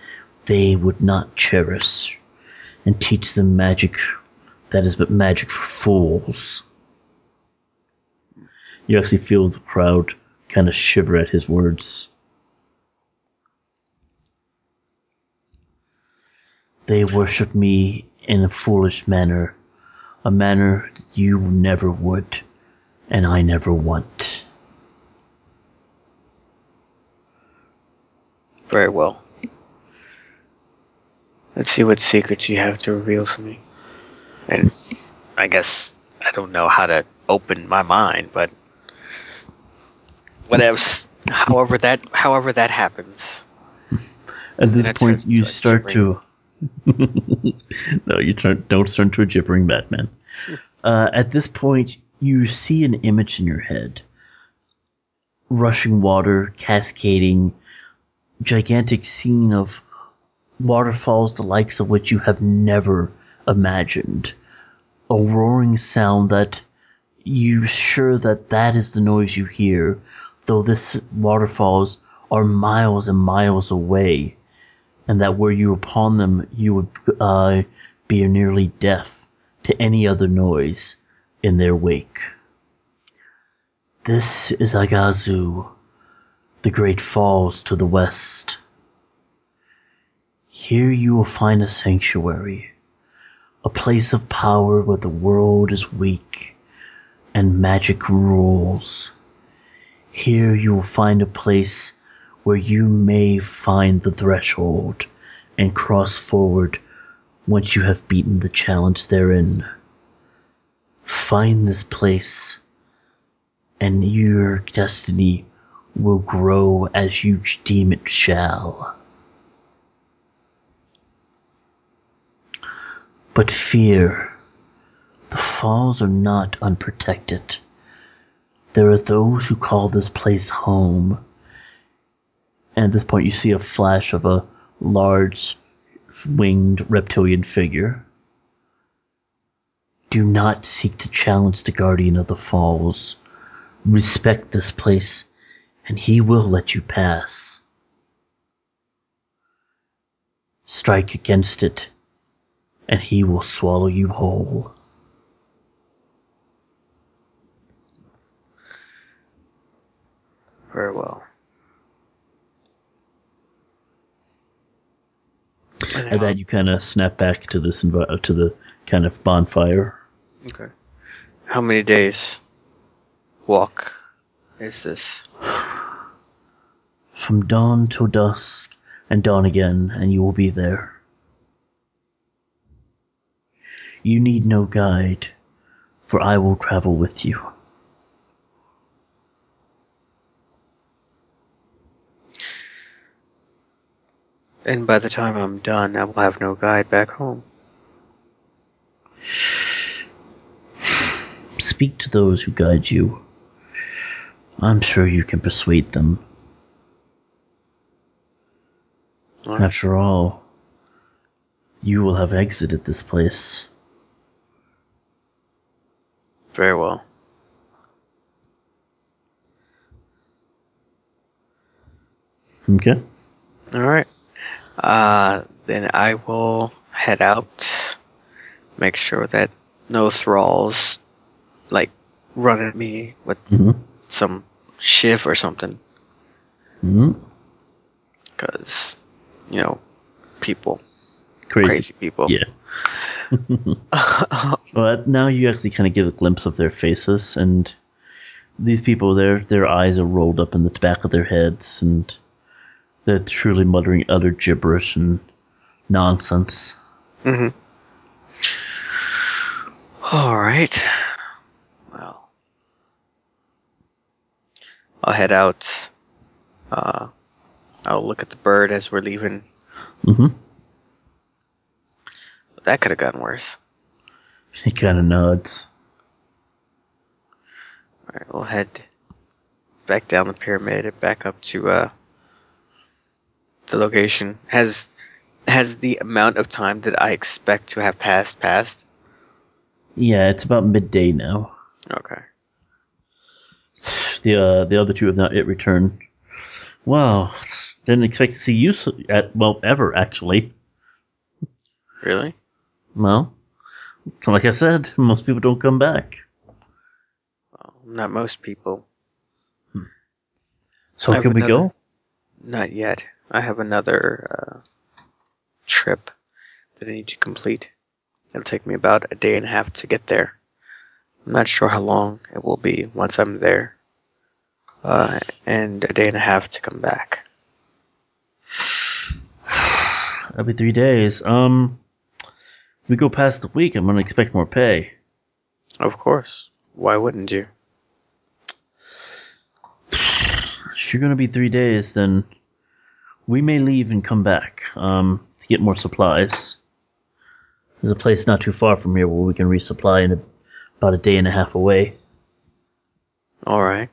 they would not cherish, and teach them magic that is but magic for fools. You actually feel the crowd kind of shiver at his words. They worship me in a foolish manner, a manner you never would, and I never want. Very well. Let's see what secrets you have to reveal to me. And I guess I don't know how to open my mind, but whatever. However that, however that happens. At this point, you to start to. no, you turn, don't turn to a gibbering Batman. Uh, at this point, you see an image in your head rushing water, cascading, gigantic scene of waterfalls, the likes of which you have never imagined. A roaring sound that you're sure that that is the noise you hear, though this waterfalls are miles and miles away, and that were you upon them, you would uh, be nearly deaf to any other noise in their wake. This is Iguazu, the great falls to the west. Here you will find a sanctuary, a place of power where the world is weak and magic rules. Here you will find a place where you may find the threshold and cross forward once you have beaten the challenge therein. find this place, and your destiny will grow as you deem it shall. But fear, the falls are not unprotected. There are those who call this place home. And at this point, you see a flash of a large winged reptilian figure. Do not seek to challenge the Guardian of the Falls. Respect this place, and he will let you pass. Strike against it, and he will swallow you whole. Very well. And then you kind of snap back to this envi- uh, to the kind of bonfire. Okay. How many days walk is this? From dawn till dusk, and dawn again, and you will be there. You need no guide, for I will travel with you. And by the time I'm done, I will have no guide back home. Speak to those who guide you. I'm sure you can persuade them. Alright. After all, you will have exited this place. Very well. Okay? Alright. Uh, then I will head out, make sure that no thralls, like, run at me with Mm-hmm. Some shiv or something. Because, you know, people. Crazy. Crazy people. Yeah. but now you actually kind of get a glimpse of their faces, and these people, their their eyes are rolled up in the back of their heads, and they're truly muttering utter gibberish and nonsense. hmm Alright. Well. I'll head out. Uh, I'll look at the bird as we're leaving. Mm-hmm. That could have gotten worse. He kind of nods. Alright, we'll head back down the pyramid and back up to uh the location. Has has the amount of time that I expect to have passed passed? Yeah, it's about midday now. Okay. The uh, the other two have not yet returned. Wow, didn't expect to see you at well ever actually. Really? Well, so like I said, most people don't come back. Well, not most people. So I have can we go? Not yet. I have another uh, trip that I need to complete. It'll take me about a day and a half to get there. I'm not sure how long it will be once I'm there. Uh, and a day and a half to come back. That'll be three days. Um, if we go past the week, I'm gonna expect more pay. Of course. Why wouldn't you? If you're gonna be three days, then we may leave and come back. Um, to get more supplies. There's a place not too far from here where we can resupply in a, about a day and a half away. Alright.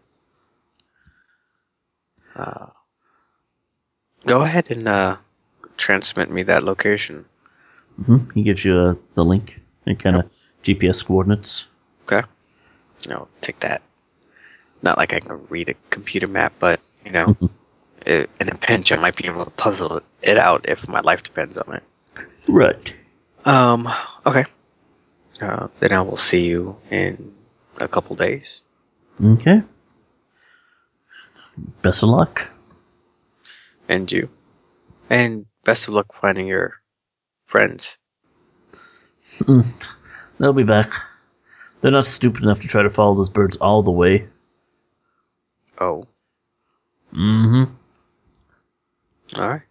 Uh, go ahead and uh, transmit me that location. hmm He gives you uh, the link and kind of GPS coordinates. Okay. No, take that. Not like I can read a computer map, but you know, i in a pinch, I might be able to puzzle it out if my life depends on it. Right. Um. Okay. Uh, then I will see you in a couple days. Okay. Best of luck. And you. And best of luck finding your friends. They'll be back. They're not stupid enough to try to follow those birds all the way. Oh. Mm-hmm. All right.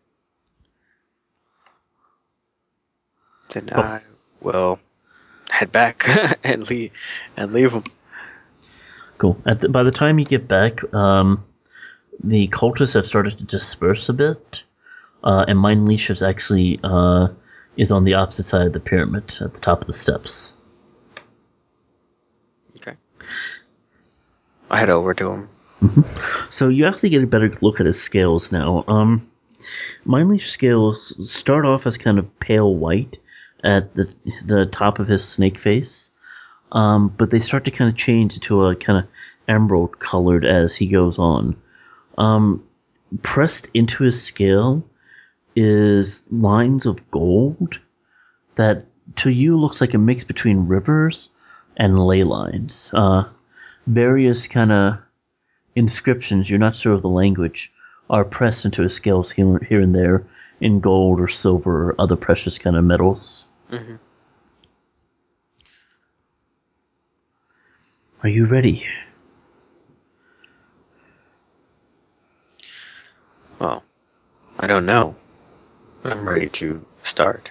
Then Oh. I will head back and leave and leave him. Cool. At the, by the time you get back, um, the cultists have started to disperse a bit, uh, and Mind Leash is actually uh, is on the opposite side of the pyramid at the top of the steps. Okay. I head over to him. So you actually get a better look at his scales now. Um, Mind Leash scales start off as kind of pale white at the the top of his snake face, um, but they start to kind of change to a kind of emerald colored as he goes on. Um, pressed into his scale is lines of gold that to you looks like a mix between rivers and ley lines. Uh, various kind of inscriptions, you're not sure of the language, are pressed into his scales here, here and there in gold or silver or other precious kind of metals. Mhm. Are you ready? Well, I don't know. I'm ready to start.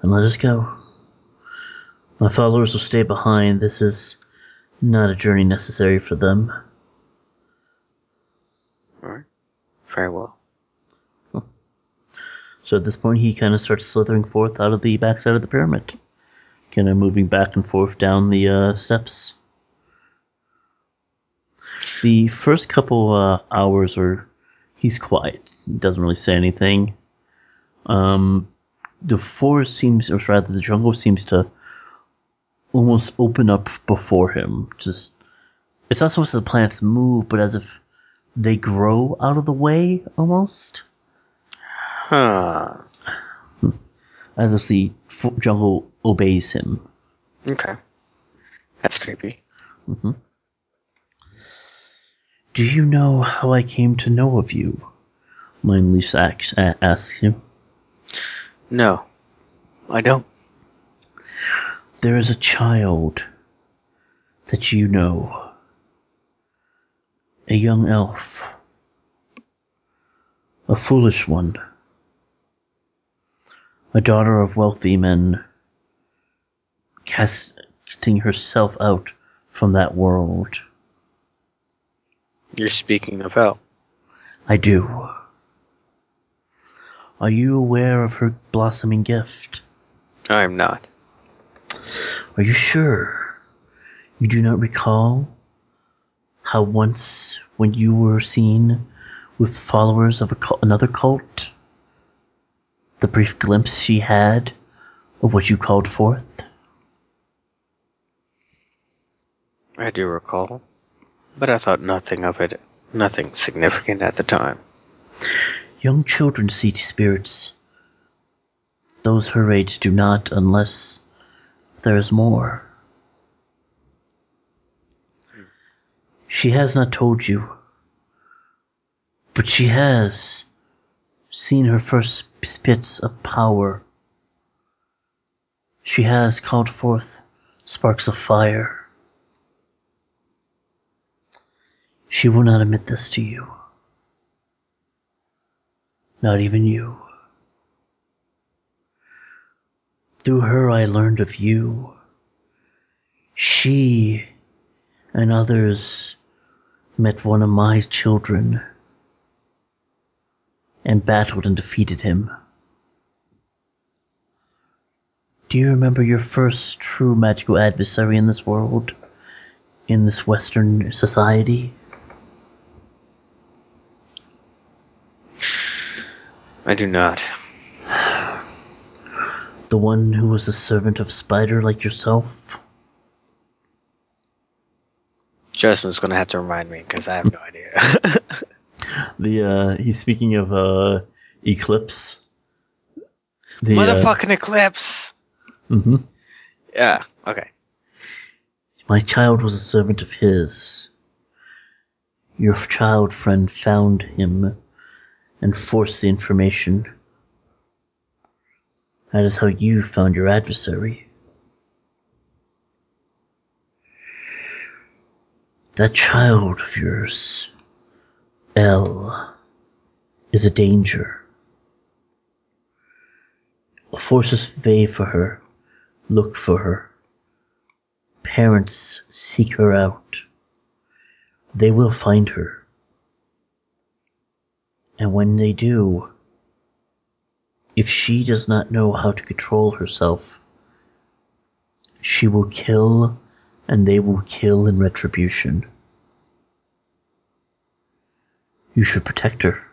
Then let us go. My followers will stay behind. This is not a journey necessary for them. Alright. Very well. So at this point, he kind of starts slithering forth out of the backside of the pyramid, kind of moving back and forth down the uh, steps. The first couple uh, hours are he's quiet. He doesn't really say anything. Um, the forest seems, or rather, the jungle seems to almost open up before him. Just it's not so much the plants move, but as if they grow out of the way, almost. Huh. as if the f- jungle obeys him. Okay. That's creepy. Do you know how I came to know of you? Mindleash ax- a- asks him. No. I don't. There is a child that you know. A young elf. A foolish one. A daughter of wealthy men. Casting herself out from that world. You're speaking of hell. I do. Are you aware of her blossoming gift? I'm not. Are you sure? You do not recall how once, when you were seen with followers of a cult, another cult, the brief glimpse she had of what you called forth? I do recall. But I thought nothing of it. Nothing significant at the time. Young children see spirits. Those her age do not unless there is more. She has not told you, but she has seen her first spits of power. She has called forth sparks of fire. She will not admit this to you. Not even you. Through her, I learned of you. She and others met one of my children and battled and defeated him. Do you remember your first true magical adversary in this world? In this Western society? I do not. The one who was a servant of Spider like yourself? Justin's gonna have to remind me because I have no idea. The uh he's speaking of uh Eclipse. The Motherfucking eclipse! hmm Yeah, okay. My child was a servant of his. Your child friend found him and force the information. That is how you found your adversary. That child of yours, L, is a danger. Forces Vey for her look for her. Parents seek her out. They will find her. And when they do, if she does not know how to control herself, she will kill and they will kill in retribution. You should protect her.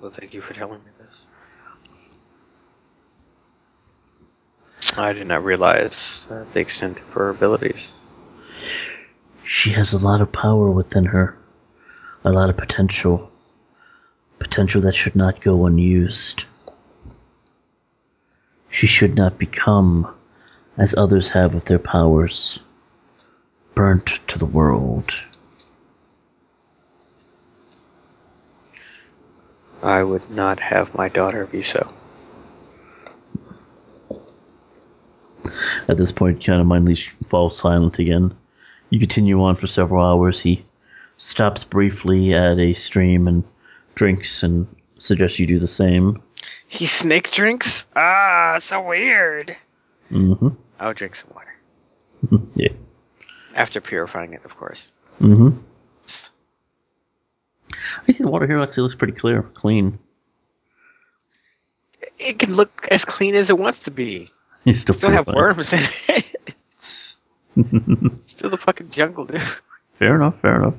Well, thank you for telling me this. I did not realize uh, the extent of her abilities. She has a lot of power within her, a lot of potential. Potential that should not go unused. She should not become, as others have with their powers, burnt to the world. I would not have my daughter be so. At this point, kind of Mindleash falls silent again. You continue on for several hours. He stops briefly at a stream and drinks and suggests you do the same. He snake drinks? Ah, so weird. Mm-hmm. I'll drink some water. Yeah. After purifying it, of course. Mm-hmm. I see the water here actually looks pretty clear, clean. It can look as clean as it wants to be. You still, Still have worms in it. Still the fucking jungle, dude. Fair enough, fair enough.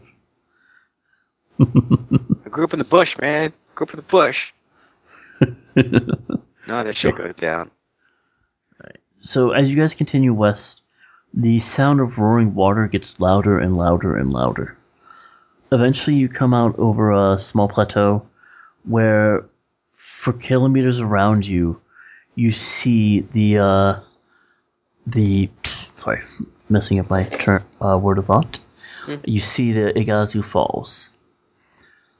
I grew up in the bush, man. Grew up in the bush. No, that shit goes down. So as you guys continue west, the sound of roaring water gets louder and louder and louder. Eventually, you come out over a small plateau where, for kilometers around you, you see the uh, the sorry, messing up my ter- uh, word of thought. You see the Iguazu Falls.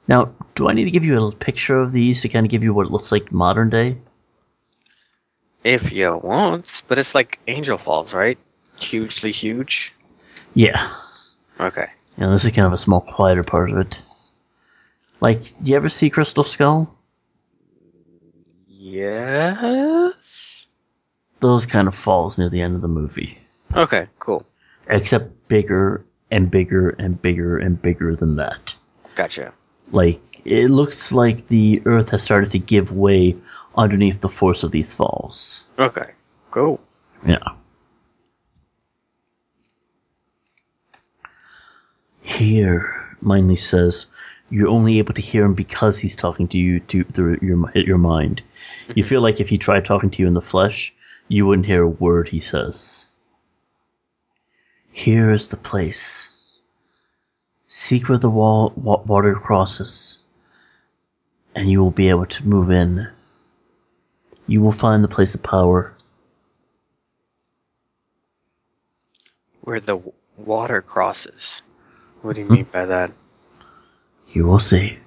Now, do I need to give you a picture of these to kind of give you what it looks like modern day? If you want, but it's like Angel Falls, right? Hugely huge. Yeah. Okay. You know, this is kind of a small, quieter part of it. Like, you ever see Crystal Skull? Yes. Those kind of falls near the end of the movie. Okay. Cool. Except bigger and bigger and bigger and bigger than that. Gotcha. Like, it looks like the earth has started to give way underneath the force of these falls. Okay. Cool. Yeah. Here, Mindley says, you're only able to hear him because he's talking to you to, through your your mind. You mm-hmm. feel like if he tried talking to you in the flesh, you wouldn't hear a word he says. Here is the place. Seek where the wall water crosses, and you will be able to move in. You will find the place of power. Where the water crosses. What do you hmm? mean by that? You will see.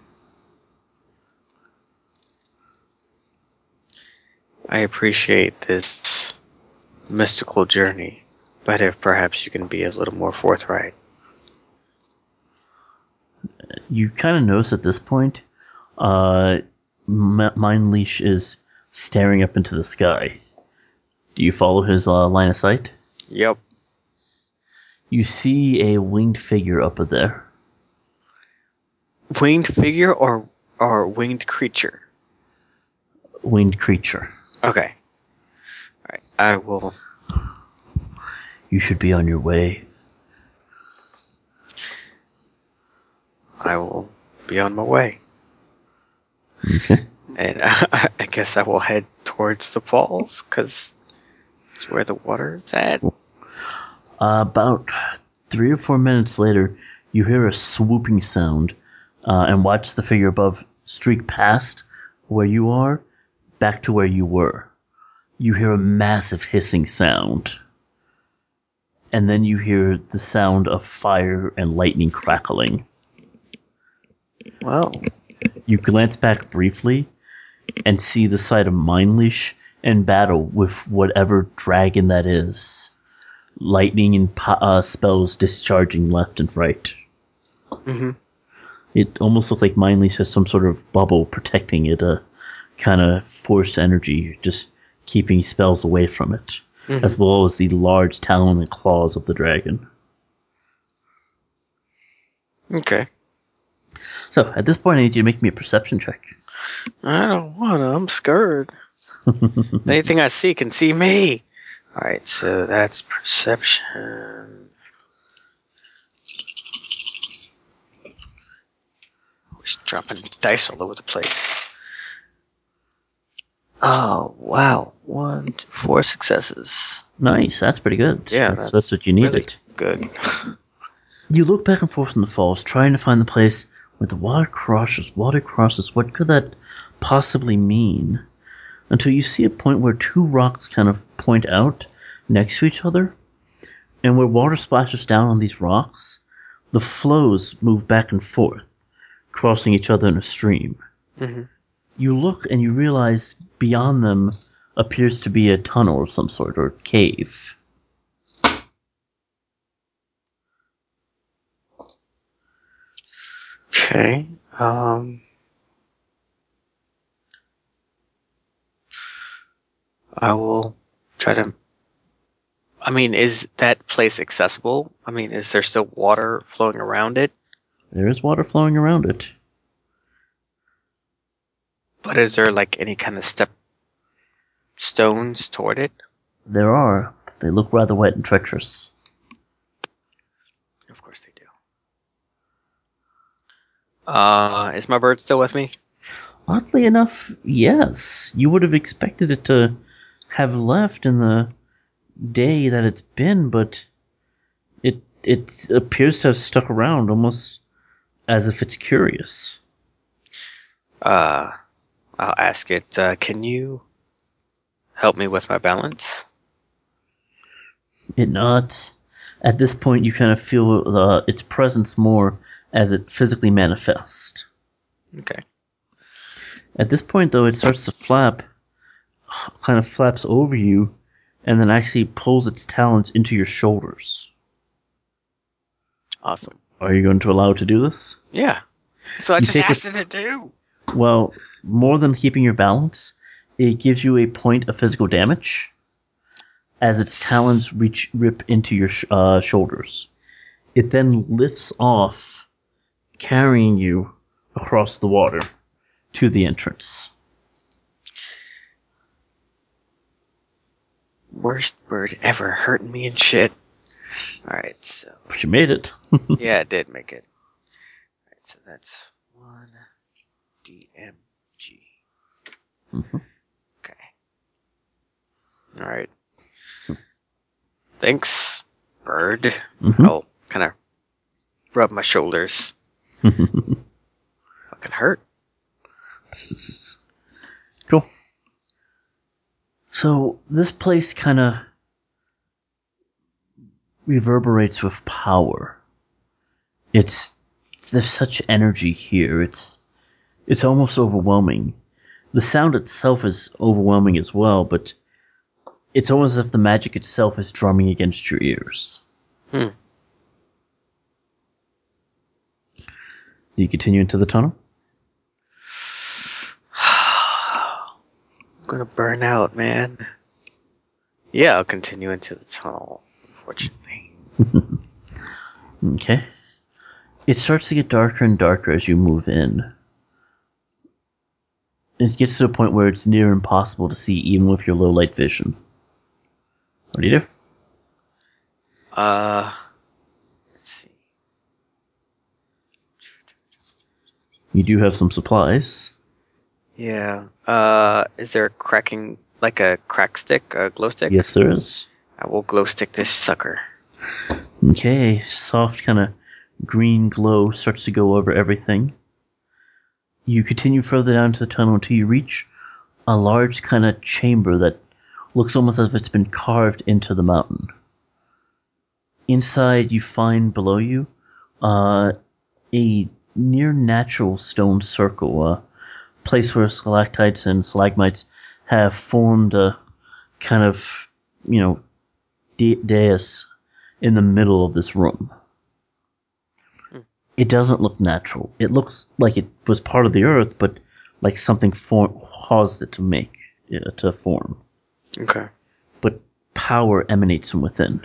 I appreciate this mystical journey, but if perhaps you can be a little more forthright. you kind of notice at this point, uh, M- Mind Leash is staring up into the sky. Do you follow his uh, line of sight? Yep. You see a winged figure up there. Winged figure or or winged creature? Winged creature. Okay. Alright. I will You should be on your way. I will be on my way. Okay. And I, I guess I will head towards the falls, because it's where the water is at. Uh, about three or four minutes later, you hear a swooping sound uh, and watch the figure above streak past where you are back to where you were. You hear a massive hissing sound. And then you hear the sound of fire and lightning crackling. Well, You glance back briefly and see the sight of Mindleash in battle with whatever dragon that is. Lightning and uh, spells discharging left and right. Mhm. It almost looks like Mindleash has some sort of bubble protecting it, a kind of force energy, just keeping spells away from it, Mhm. as well as the large talon and claws of the dragon. Okay. So, at this point, I need you to make me a perception check. I don't wanna. I'm scared. Anything I see can see me. All right, so that's perception. Always dropping dice all over the place. Oh wow! One, two, four successes. Nice, that's pretty good. Yeah, that's, that's that's what you needed. Really good. You look back and forth in the falls, trying to find the place where the water crosses. Water crosses. What could that possibly mean? Until you see a point where two rocks kind of point out next to each other, and where water splashes down on these rocks, the flows move back and forth, crossing each other in a stream. Mhm. You look and you realize beyond them appears to be a tunnel of some sort or cave. Okay. Um. I will try to. I mean, is that place accessible? I mean, is there still water flowing around it? There is water flowing around it. But is there like any kind of step stones toward it? There are. They look rather wet and treacherous. Of course they do. Uh, is my bird still with me? Oddly enough, yes. You would have expected it to have left in the day that it's been, but it it appears to have stuck around almost as if it's curious. Uh, I'll ask it. Uh, can you help me with my balance? It nods. At this point, you kind of feel uh, its presence more as it physically manifests. Okay. At this point, though, it starts to flap, kind of flaps over you, and then actually pulls its talons into your shoulders. Awesome. Are you going to allow it to do this? Yeah. So I You just asked it to do. Well, more than keeping your balance, it gives you a point of physical damage as its talons reach rip into your sh- uh, shoulders. It then lifts off, carrying you across the water to the entrance. Worst bird ever hurting me and shit. Alright, so. But you made it. yeah, it did make it. Alright, so that's DMG. Mhm. Okay. Alright. Thanks, bird. Mhm. I'll kind of rub my shoulders. Fucking hurt. cool. So this place kind of reverberates with power. It's there's such energy here. It's it's almost overwhelming. The sound itself is overwhelming as well, but it's almost as if the magic itself is drumming against your ears. Hmm. You continue into the tunnel. I'm gonna burn out, man. Yeah, I'll continue into the tunnel, unfortunately. Okay. It starts to get darker and darker as you move in. It gets to a point where it's near impossible to see even with your low light vision. What do you do? Uh, let's see. You do have some supplies. Yeah. Uh, is there a cracking, like a crack stick, a glow stick? Yes, there is. I will glow stick this sucker. Okay, soft kind of green glow starts to go over everything. You continue further down to the tunnel until you reach a large kind of chamber that looks almost as if it's been carved into the mountain. Inside, you find below you uh, a near natural stone circle, a place where stalactites and stalagmites have formed a kind of, you know, da- dais in the middle of this room. It doesn't look natural. It looks like it was part of the earth, but like something for- caused it to make uh, to form. Okay. But power emanates from within.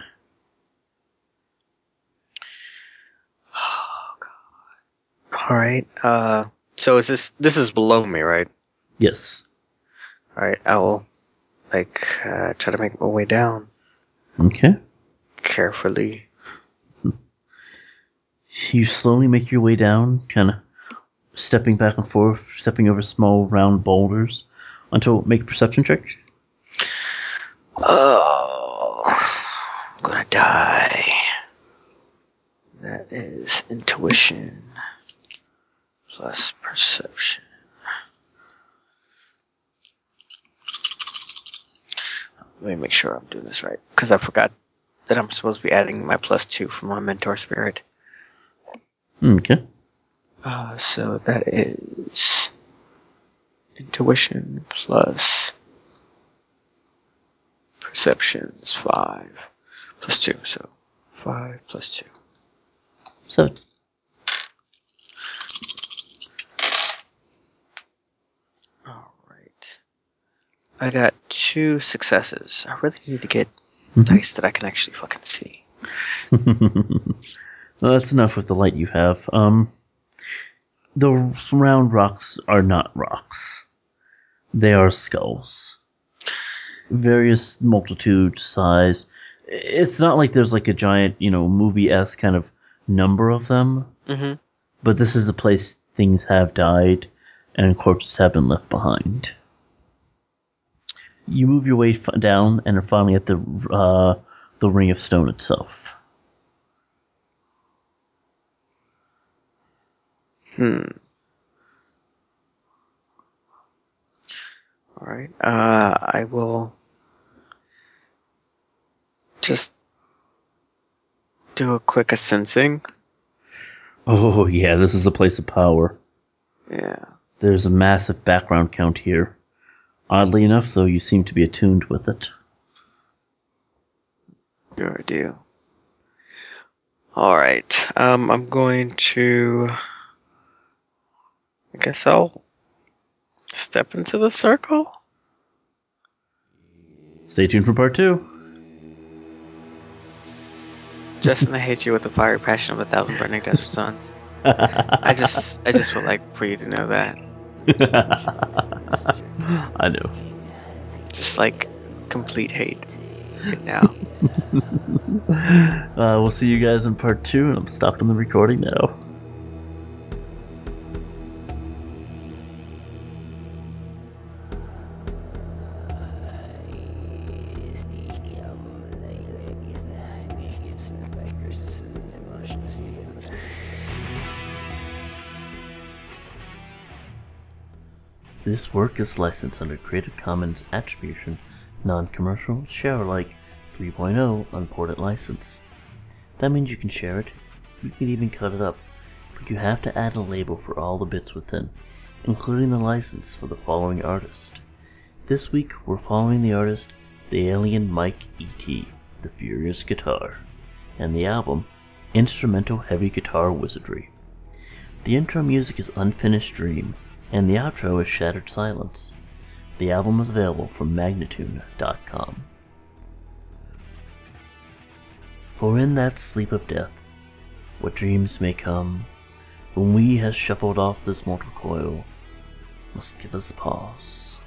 Oh god. All right. Uh, so is this this is below me, right? Yes. All right. I will like uh, try to make my way down Okay. carefully. You slowly make your way down, kind of stepping back and forth, stepping over small round boulders, until make a perception check. Oh, I'm gonna die. That is intuition plus perception. Let me make sure I'm doing this right because I forgot that I'm supposed to be adding my plus two from my mentor spirit. Okay. Uh, so that is intuition plus perceptions five plus two, so five plus two. So All right. I got two successes. I really need to get Mhm. dice that I can actually fucking see. well, that's enough with the light you have. Um, the round rocks are not rocks; they are skulls, various multitude, size. It's not like there's like a giant, you know, movie s kind of number of them. Mm-hmm. But this is a place things have died and corpses have been left behind. You move your way f- down and are finally at the uh, the ring of stone itself. Hmm. All right. Uh, I will just do a quick sensing. Oh yeah, this is a place of power. Yeah. There's a massive background count here. Oddly enough, though, you seem to be attuned with it. Sure do. All right. Um, I'm going to. I guess I'll step into the circle. Stay tuned for part two. Justin, I hate you with the fiery passion of a thousand burning desert suns. I just, I just would like for you to know that. I know. Just like complete hate right now. Uh, we'll see you guys in part two, and I'm stopping the recording now. This work is licensed under Creative Commons Attribution, Non-Commercial, Share Alike 3.0 Unported License. That means you can share it, you can even cut it up, but you have to add a label for all the bits within, including the license for the following artist. This week we're following the artist The Alien Mike E.T., The Furious Guitar, and the album Instrumental Heavy Guitar Wizardry. The intro music is Unfinished Dream, and the outro is Shattered Silence. The album is available from Magnatune.com. For in that sleep of death, what dreams may come, when we have shuffled off this mortal coil, must give us pause.